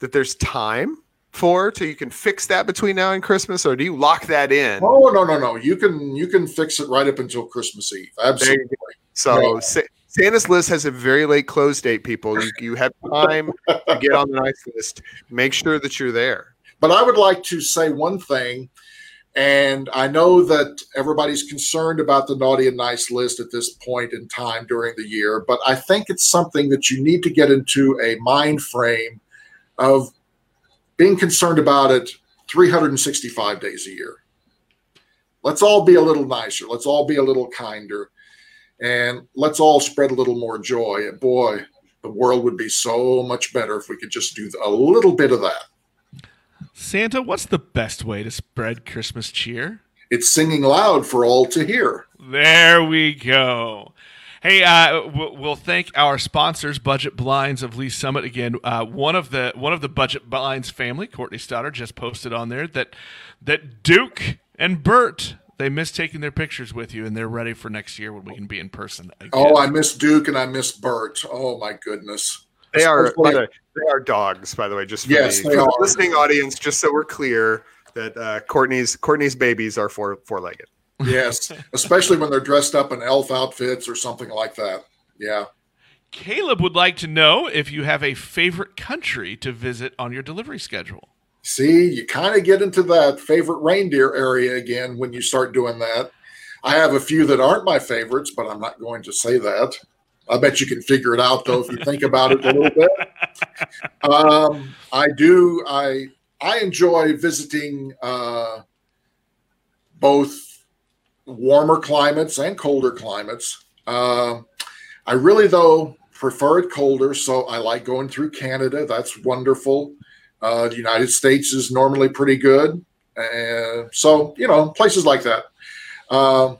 S1: that there's time? For so you can fix that between now and Christmas, or do you lock that in?
S3: Oh no, no, no. You can you can fix it right up until Christmas Eve. Absolutely.
S1: So Santa's list has a very late close date. People, you, you have time to get on the nice list. Make sure that you're there.
S3: But I would like to say one thing. And I know that everybody's concerned about the naughty and nice list at this point in time during the year, but I think it's something that you need to get into a mind frame of being concerned about it 365 days a year. Let's all be a little nicer. Let's all be a little kinder. And let's all spread a little more joy. And boy, the world would be so much better if we could just do a little bit of that.
S2: Santa, what's the best way to spread Christmas cheer?
S3: It's singing loud for all to hear.
S2: There we go. Hey, uh, we'll thank our sponsors, Budget Blinds of Lee's Summit. Again, uh, one of the one of the Budget Blinds family, Courtney Stoddard, just posted on there that that Duke and Bert they miss taking their pictures with you, and they're ready for next year when we can be in person. Again.
S3: Oh, I miss Duke and I miss Bert. Oh my goodness.
S1: They are the, they are dogs, by the way. Just for
S3: yes,
S1: the,
S3: they are.
S1: listening audience, just so we're clear that uh, Courtney's Courtney's babies are four four legged.
S3: Yes, especially when they're dressed up in elf outfits or something like that. Yeah.
S2: Caleb would like to know if you have a favorite country to visit on your delivery schedule.
S3: See, you kind of get into that favorite reindeer area again when you start doing that. I have a few that aren't my favorites, but I'm not going to say that. I bet you can figure it out though if you think about it a little bit. Um, I do. I I enjoy visiting uh, both warmer climates and colder climates. Uh, I really though prefer it colder, so I like going through Canada. That's wonderful. Uh, the United States is normally pretty good. And so, you know, places like that. Uh,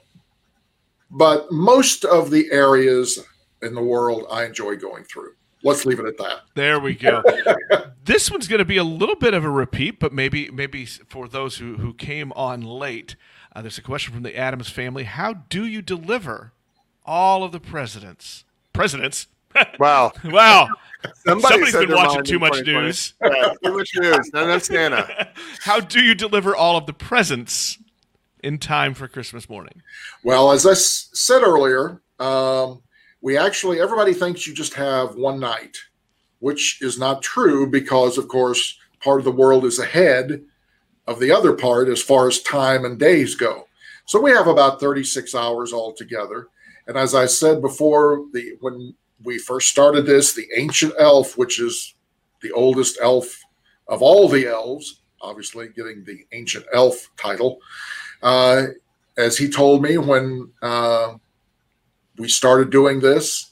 S3: but most of the areas in the world I enjoy going through. Let's leave it at that.
S2: There we go. this one's going to be a little bit of a repeat, but maybe maybe for those who, who came on late, uh, there's a question from the Adams family. How do you deliver all of the presidents? Presidents?
S1: Wow.
S2: wow.
S1: Somebody
S2: Somebody's been watching too much news.
S1: Too much news. Enough Santa.
S2: How do you deliver all of the presents in time for Christmas morning?
S3: Well, as I s- said earlier, um, we actually, everybody thinks you just have one night, which is not true because, of course, part of the world is ahead of the other part as far as time and days go. So we have about 36 hours altogether. And as I said before, the when we first started this, the ancient elf, which is the oldest elf of all the elves, obviously getting the ancient elf title, uh, as he told me when uh, we started doing this,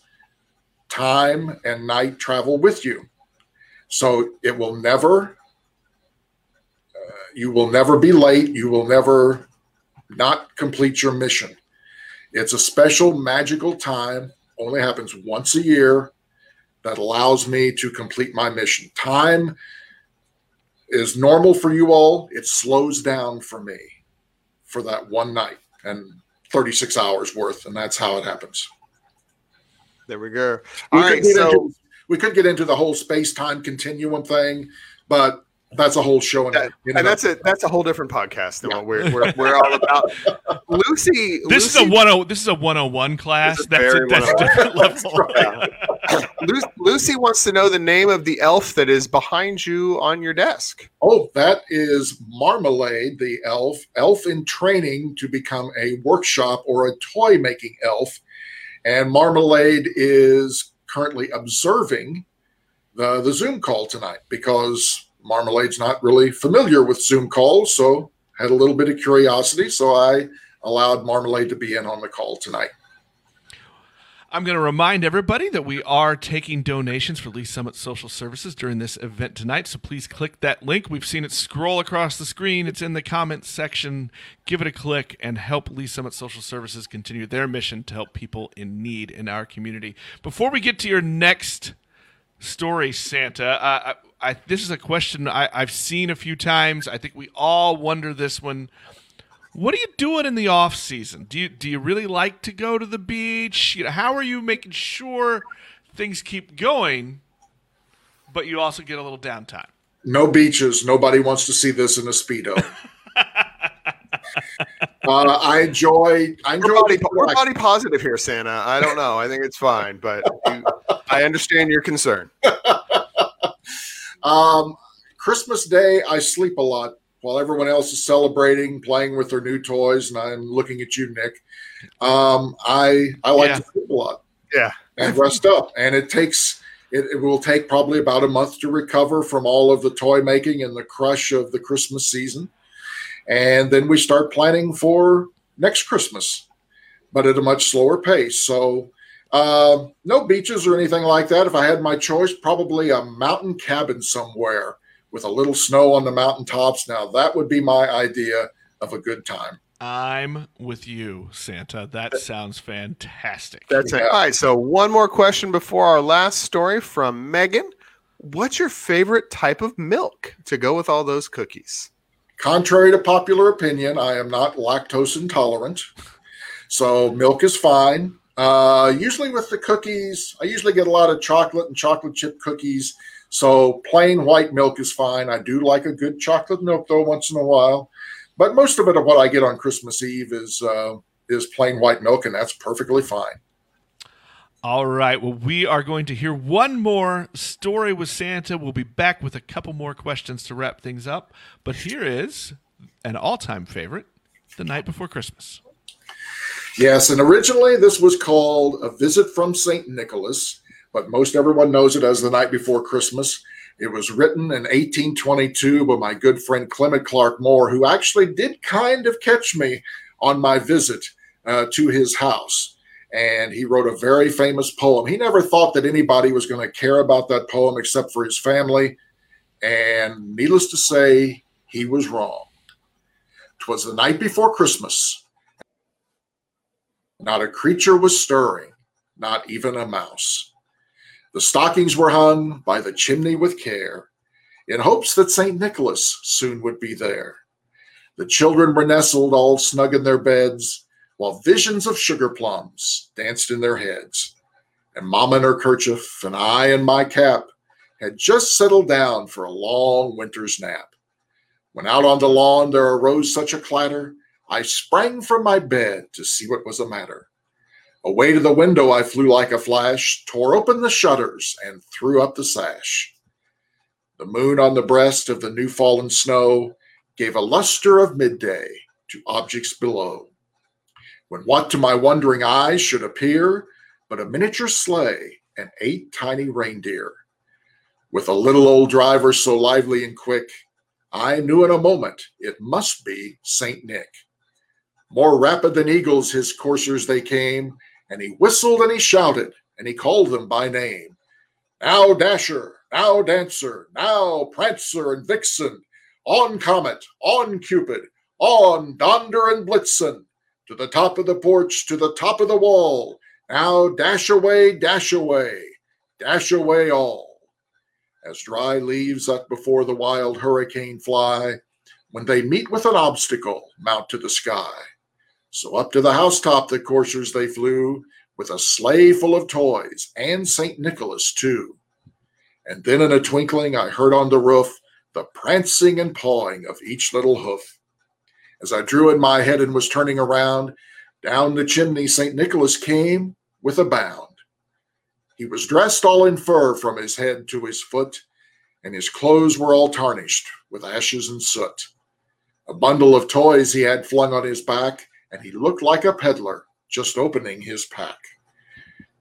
S3: time and night travel with you. So it will never, you will never be late. You will never not complete your mission. It's a special magical time only happens once a year that allows me to complete my mission. Time is normal for you all. It slows down for me for that one night and 36 hours worth, and that's how it happens.
S1: There we go.
S3: We
S1: All
S3: could
S1: right, so
S3: into- we could get into the whole space time continuum thing, but that's a whole show. In,
S1: Yeah,
S3: in
S1: and that's a that's a whole different podcast than what we're, we're we're all about. Lucy, oh,
S2: This is a one oh this is a 101 class.
S1: This is
S2: That's a,
S1: very
S2: that's a
S1: oh
S2: different level.
S1: Lu- Lucy wants to know the name of the elf that is behind you on your desk.
S3: Oh, that is Marmalade, the elf, elf in training to become a workshop or a toy making elf. And Marmalade is currently observing the, the Zoom call tonight because Marmalade's not really familiar with Zoom calls. So had a little bit of curiosity. So I allowed Marmalade to be in on the call tonight.
S2: I'm going to remind everybody that we are taking donations for Lee's Summit Social Services during this event tonight. So please click that link. We've seen it scroll across the screen. It's in the comments section. Give it a click and help Lee's Summit Social Services continue their mission to help people in need in our community. Before we get to your next story, Santa, uh, I, I, this is a question I, I've seen a few times. I think we all wonder this one. What are you doing in the off season? Do you do you really like to go to the beach? You know, how are you making sure things keep going, but you also get a little downtime?
S3: No beaches. Nobody wants to see this in a speedo. uh, I enjoy. I enjoy.
S1: We're body, we're body positive here, Santa. I don't know. I think it's fine, but you, I understand your concern.
S3: Um, Christmas Day, I sleep a lot while everyone else is celebrating, playing with their new toys, and I'm looking at you, Nick. Um, I I like
S2: Yeah.
S3: to sleep a lot.
S1: Yeah.
S3: and rest up. And it takes it, it will take probably about a month to recover from all of the toy making and the crush of the Christmas season. And then we start planning for next Christmas, but at a much slower pace. So uh, no beaches or anything like that. If I had my choice, probably a mountain cabin somewhere with a little snow on the mountaintops. Now that would be my idea of a good time.
S2: I'm with you, Santa. That sounds fantastic.
S1: That's it. All right. So one more question before our last story from Megan. What's your favorite type of milk to go with all those cookies?
S3: Contrary to popular opinion, I am not lactose intolerant, so milk is fine. Uh, usually with the cookies, I usually get a lot of chocolate and chocolate chip cookies. So plain white milk is fine. I do like a good chocolate milk though once in a while, but most of it of what I get on Christmas Eve is uh, is plain white milk, and that's perfectly fine.
S2: All right. Well, we are going to hear one more story with Santa. We'll be back with a couple more questions to wrap things up. But here is an all time favorite The Night Before Christmas.
S3: Yes, and originally this was called A Visit from St. Nicholas, but most everyone knows it as The Night Before Christmas. It was written in 1822 by my good friend Clement Clarke Moore, who actually did kind of catch me on my visit uh, to his house. And he wrote a very famous poem. He never thought that anybody was going to care about that poem except for his family. And needless to say, he was wrong. Twas the night before Christmas. Not a creature was stirring, not even a mouse. The stockings were hung by the chimney with care, in hopes that St. Nicholas soon would be there. The children were nestled all snug in their beds, while visions of sugar plums danced in their heads. And Mamma in her kerchief, and I in my cap, had just settled down for a long winter's nap. When out on the lawn there arose such a clatter, I sprang from my bed to see what was the matter. Away to the window I flew like a flash, tore open the shutters, and threw up the sash. The moon on the breast of the new fallen snow gave a luster of midday to objects below. When what to my wondering eyes should appear but a miniature sleigh and eight tiny reindeer. With a little old driver so lively and quick, I knew in a moment it must be Saint Nick. More rapid than eagles, his coursers they came, and he whistled and he shouted, and he called them by name. Now Dasher, now Dancer, now Prancer and Vixen, on Comet, on Cupid, on Donder and Blitzen, to the top of the porch, to the top of the wall. Now dash away, dash away, dash away all. As dry leaves that before the wild hurricane fly, when they meet with an obstacle, mount to the sky. So up to the housetop the coursers they flew, with a sleigh full of toys, and St. Nicholas too. And then in a twinkling I heard on the roof the prancing and pawing of each little hoof. As I drew in my head and was turning around, down the chimney St. Nicholas came with a bound. He was dressed all in fur from his head to his foot, and his clothes were all tarnished with ashes and soot. A bundle of toys he had flung on his back, and he looked like a peddler just opening his pack.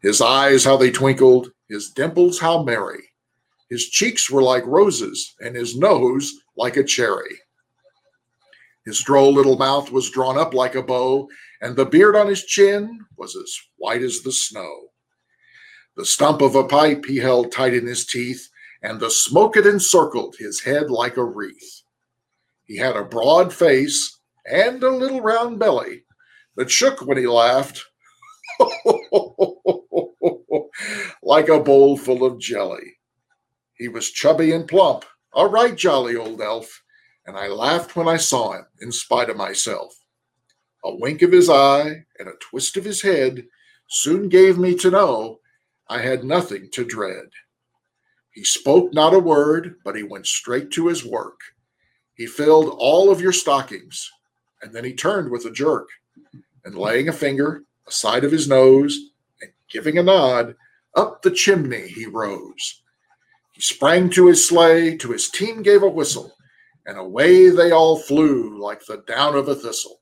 S3: His eyes, how they twinkled, his dimples, how merry. His cheeks were like roses, and his nose like a cherry. His droll little mouth was drawn up like a bow, and the beard on his chin was as white as the snow. The stump of a pipe he held tight in his teeth, and the smoke it encircled his head like a wreath. He had a broad face and a little round belly that shook when he laughed like a bowl full of jelly. He was chubby and plump, a right jolly old elf, and I laughed when I saw him in spite of myself. A wink of his eye and a twist of his head soon gave me to know I had nothing to dread. He spoke not a word, but he went straight to his work. He filled all of your stockings, and then he turned with a jerk, and laying a finger aside of his nose and giving a nod, up the chimney he rose. He sprang to his sleigh, to his team gave a whistle, and away they all flew like the down of a thistle.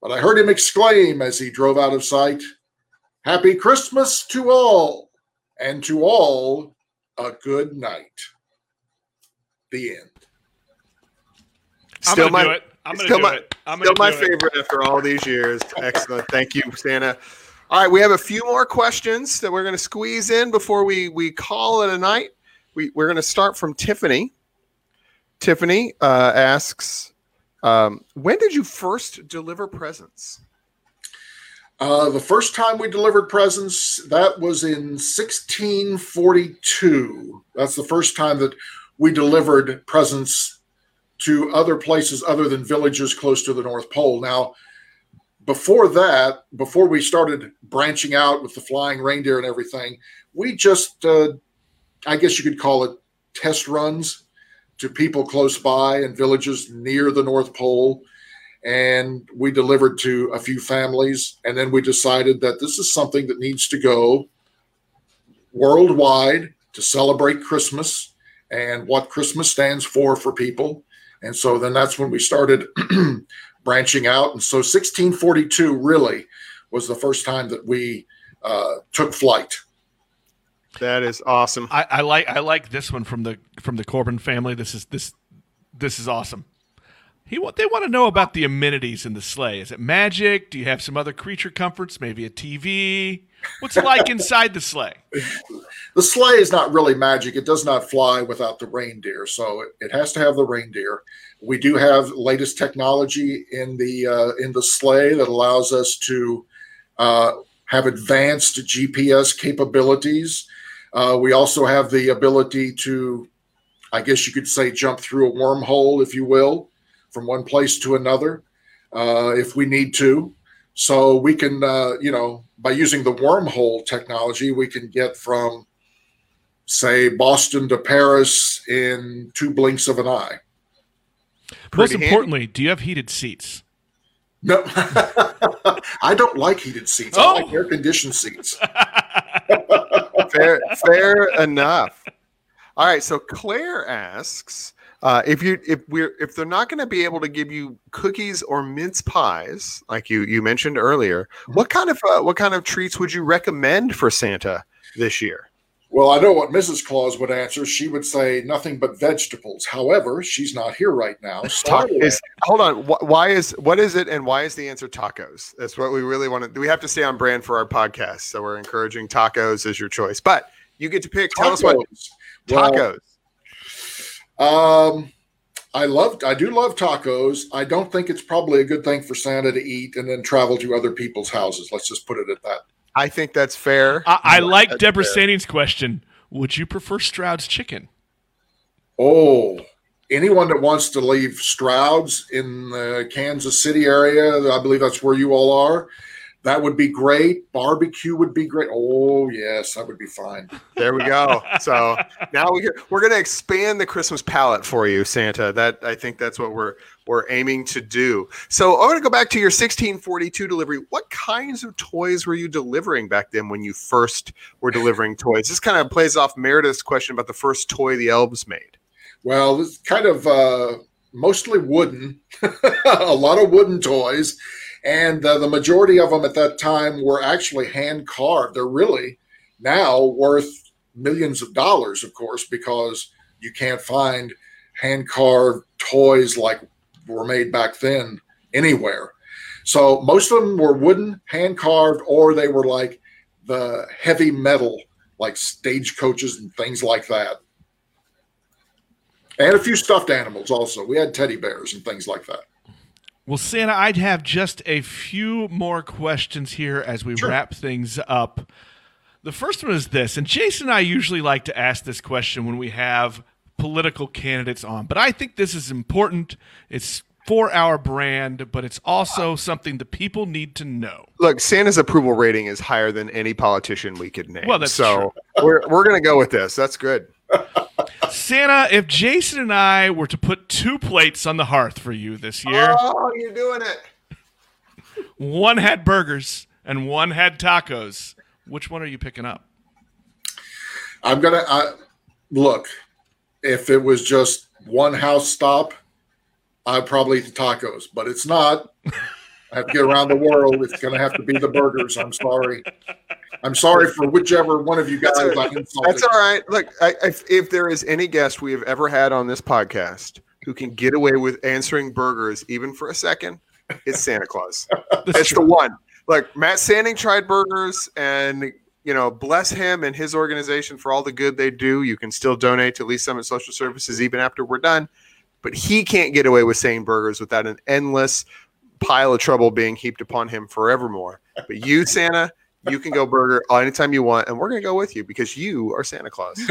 S3: But I heard him exclaim as he drove out of sight, Happy Christmas to all, and to all a good night. The end.
S2: I'm
S1: Still
S2: gonna
S1: my
S2: do it. I'm gonna
S1: still
S2: do
S1: my-
S2: it. I'm
S1: Still
S2: gonna
S1: my
S2: do it.
S1: favorite after all these years. Excellent. Thank you, Santa. All right, we have a few more questions that we're going to squeeze in before we we call it a night. We we're going to start from Tiffany. Tiffany uh, asks, um, "When did you first deliver presents?"
S3: Uh, the first time we delivered presents, that was in 1642. That's the first time that we delivered presents to other places other than villages close to the North Pole. Now, before that, before we started branching out with the flying reindeer and everything, we just, uh, I guess you could call it test runs to people close by and villages near the North Pole. And we delivered to a few families. And then we decided that this is something that needs to go worldwide to celebrate christmas and what christmas stands for for people. And so then that's when we started branching out. And so 1642 really was the first time that we uh, took flight
S1: That is awesome.
S2: I, I like I like this one from the from the Corbin family. This is this this is awesome. He want they want to know about the amenities in the sleigh. Is it magic? Do you have some other creature comforts? Maybe a TV? What's it like inside the sleigh?
S3: the sleigh is not really magic. It does not fly without the reindeer, so it, it has to have the reindeer. We do have latest technology in the uh, in the sleigh that allows us to uh, have advanced GPS capabilities. Uh, we also have the ability to, I guess you could say, jump through a wormhole, if you will, from one place to another, uh, if we need to. So we can, uh, you know, by using the wormhole technology, we can get from, say, Boston to Paris in two blinks of an eye.
S2: Most
S1: Pretty handy.
S2: importantly, do you have heated seats?
S3: No, I don't like heated seats. I
S2: Oh.
S3: like air conditioned seats.
S1: fair, fair enough. All right. So Claire asks uh, if you if we're if they're not going to be able to give you cookies or mince pies like you you mentioned earlier, what kind of uh, what kind of treats would you recommend for Santa this year?
S3: Well, I know what Mrs. Claus would answer. She would say nothing but vegetables. However, she's not here right now. So
S1: is, hold on. Why is what is it, and why is the answer tacos? That's what we really want to. We have to stay on brand for our podcast, so we're encouraging tacos as your choice. But you get to pick. Tell us what
S3: Tacos. Well,
S1: tacos.
S3: Um, I love, I do love tacos. I don't think it's probably a good thing for Santa to eat and then travel to other people's houses. Let's just put it at that.
S1: I think that's fair.
S2: I, I like Deborah
S1: fair.
S2: Stanning's question. Would you prefer Stroud's chicken?
S3: Oh, anyone that wants to leave Stroud's in the Kansas City area, I believe that's where you all are. That would be great. Barbecue would be great. Oh yes, that would be fine.
S1: There we go. So now we we're going to expand the Christmas palette for you, Santa. That I think that's what we're we're aiming to do. So I want to go back to your 1642 delivery. What kinds of toys were you delivering back then when you first were delivering toys? This kind of plays off Meredith's question about the first toy the elves made.
S3: Well, it's kind of uh, mostly wooden, a lot of wooden toys, and uh, the majority of them at that time were actually hand carved. They're really now worth millions of dollars, of course, because you can't find hand carved toys like were made back then anywhere. So most of them were wooden, hand carved, or they were like the heavy metal, like stagecoaches and things like that and a few stuffed animals also. We had teddy bears and things like that.
S2: Well, Santa, I'd have just a few more questions here as we
S3: Sure.
S2: wrap things up. The first one is this, and Jason and I usually like to ask this question when we have political candidates on, but I think this is important. It's for our brand, but it's also something the people need to know.
S1: Look, Santa's approval rating is higher than any politician we could name.
S2: Well, that's
S1: so we're we're going to go with this. That's good.
S2: Santa, if Jason and I were to put two plates on the hearth for you this year,
S1: Oh, you're doing it.
S2: one had burgers and one had tacos, which one are you picking up?
S3: I'm gonna I, look. If it was just one house stop, I'd probably eat the tacos, but it's not. I have to get around the world. It's going to have to be the burgers. I'm sorry. I'm sorry for whichever one of you guys
S1: That's all
S3: insulted.
S1: That's all right. Look, I, if, if there is any guest we have ever had on this podcast who can get away with answering burgers even for a second, it's Santa Claus.
S2: That's
S1: it's
S2: true.
S1: the one. Like Matt Sanding tried burgers, and you know, bless him and his organization for all the good they do. You can still donate to Lee's Summit Social Services even after we're done, but he can't get away with saying burgers without an endless pile of trouble being heaped upon him forevermore. But you, Santa, you can go burger anytime you want, and we're gonna go with you because you are Santa Claus.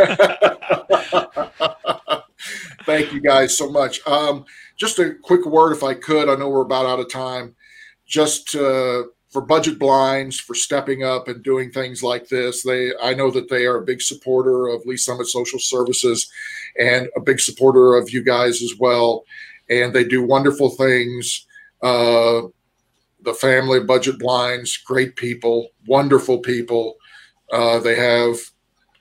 S3: Thank you guys so much. Um, just a quick word, if I could. I know we're about out of time. Just uh, for budget blinds, for stepping up and doing things like this. They, I know that they are a big supporter of Lee's Summit Social Services, and a big supporter of you guys as well. And they do wonderful things. Uh, the family budget blinds, great people, wonderful people. Uh, they have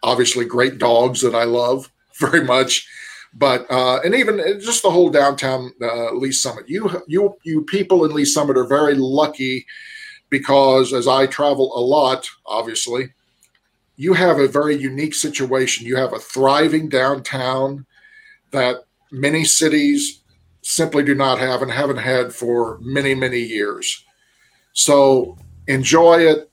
S3: obviously great dogs that I love very much but uh, and even just the whole downtown uh, Lee's Summit. You you you people in Lee's Summit are very lucky because as I travel a lot, obviously, you have a very unique situation. You have a thriving downtown that many cities simply do not have and haven't had for many many years. So enjoy it.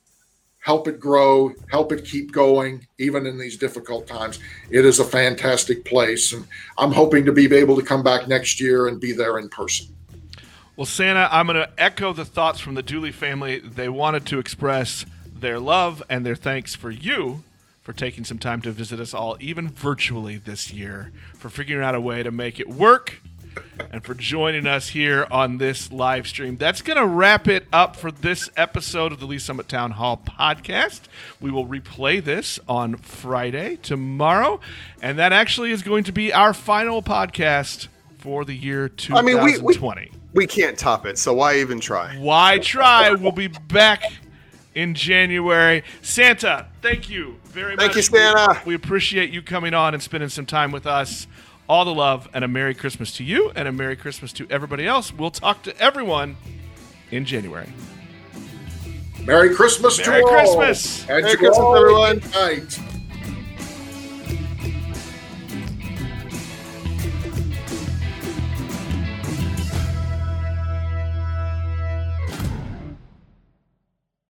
S3: Help it grow, help it keep going, even in these difficult times. It is a fantastic place. And I'm hoping to be able to come back next year and be there in person.
S2: Well, Santa, I'm going to echo the thoughts from the Dooley family. They wanted to express their love and their thanks for you for taking some time to visit us all, even virtually this year, for figuring out a way to make it work, and for joining us here on this live stream. That's going to wrap it up for this episode of the Lee's Summit Town Hall podcast. We will replay this on Friday, tomorrow, and that actually is going to be our final podcast for the year
S1: I mean, we- we-
S2: 2020.
S1: We can't top it, so why even try?
S2: Why try? We'll be back in January. Santa, thank you very much.
S1: Thank you, Santa.
S2: We, we appreciate you coming on and spending some time with us. All the love and a Merry Christmas to you and a Merry Christmas to everybody else. We'll talk to everyone in January.
S3: Merry Christmas
S2: Merry
S3: to all.
S2: Christmas.
S3: And
S1: Merry
S3: to
S1: Christmas,
S3: all
S1: everyone.
S3: night.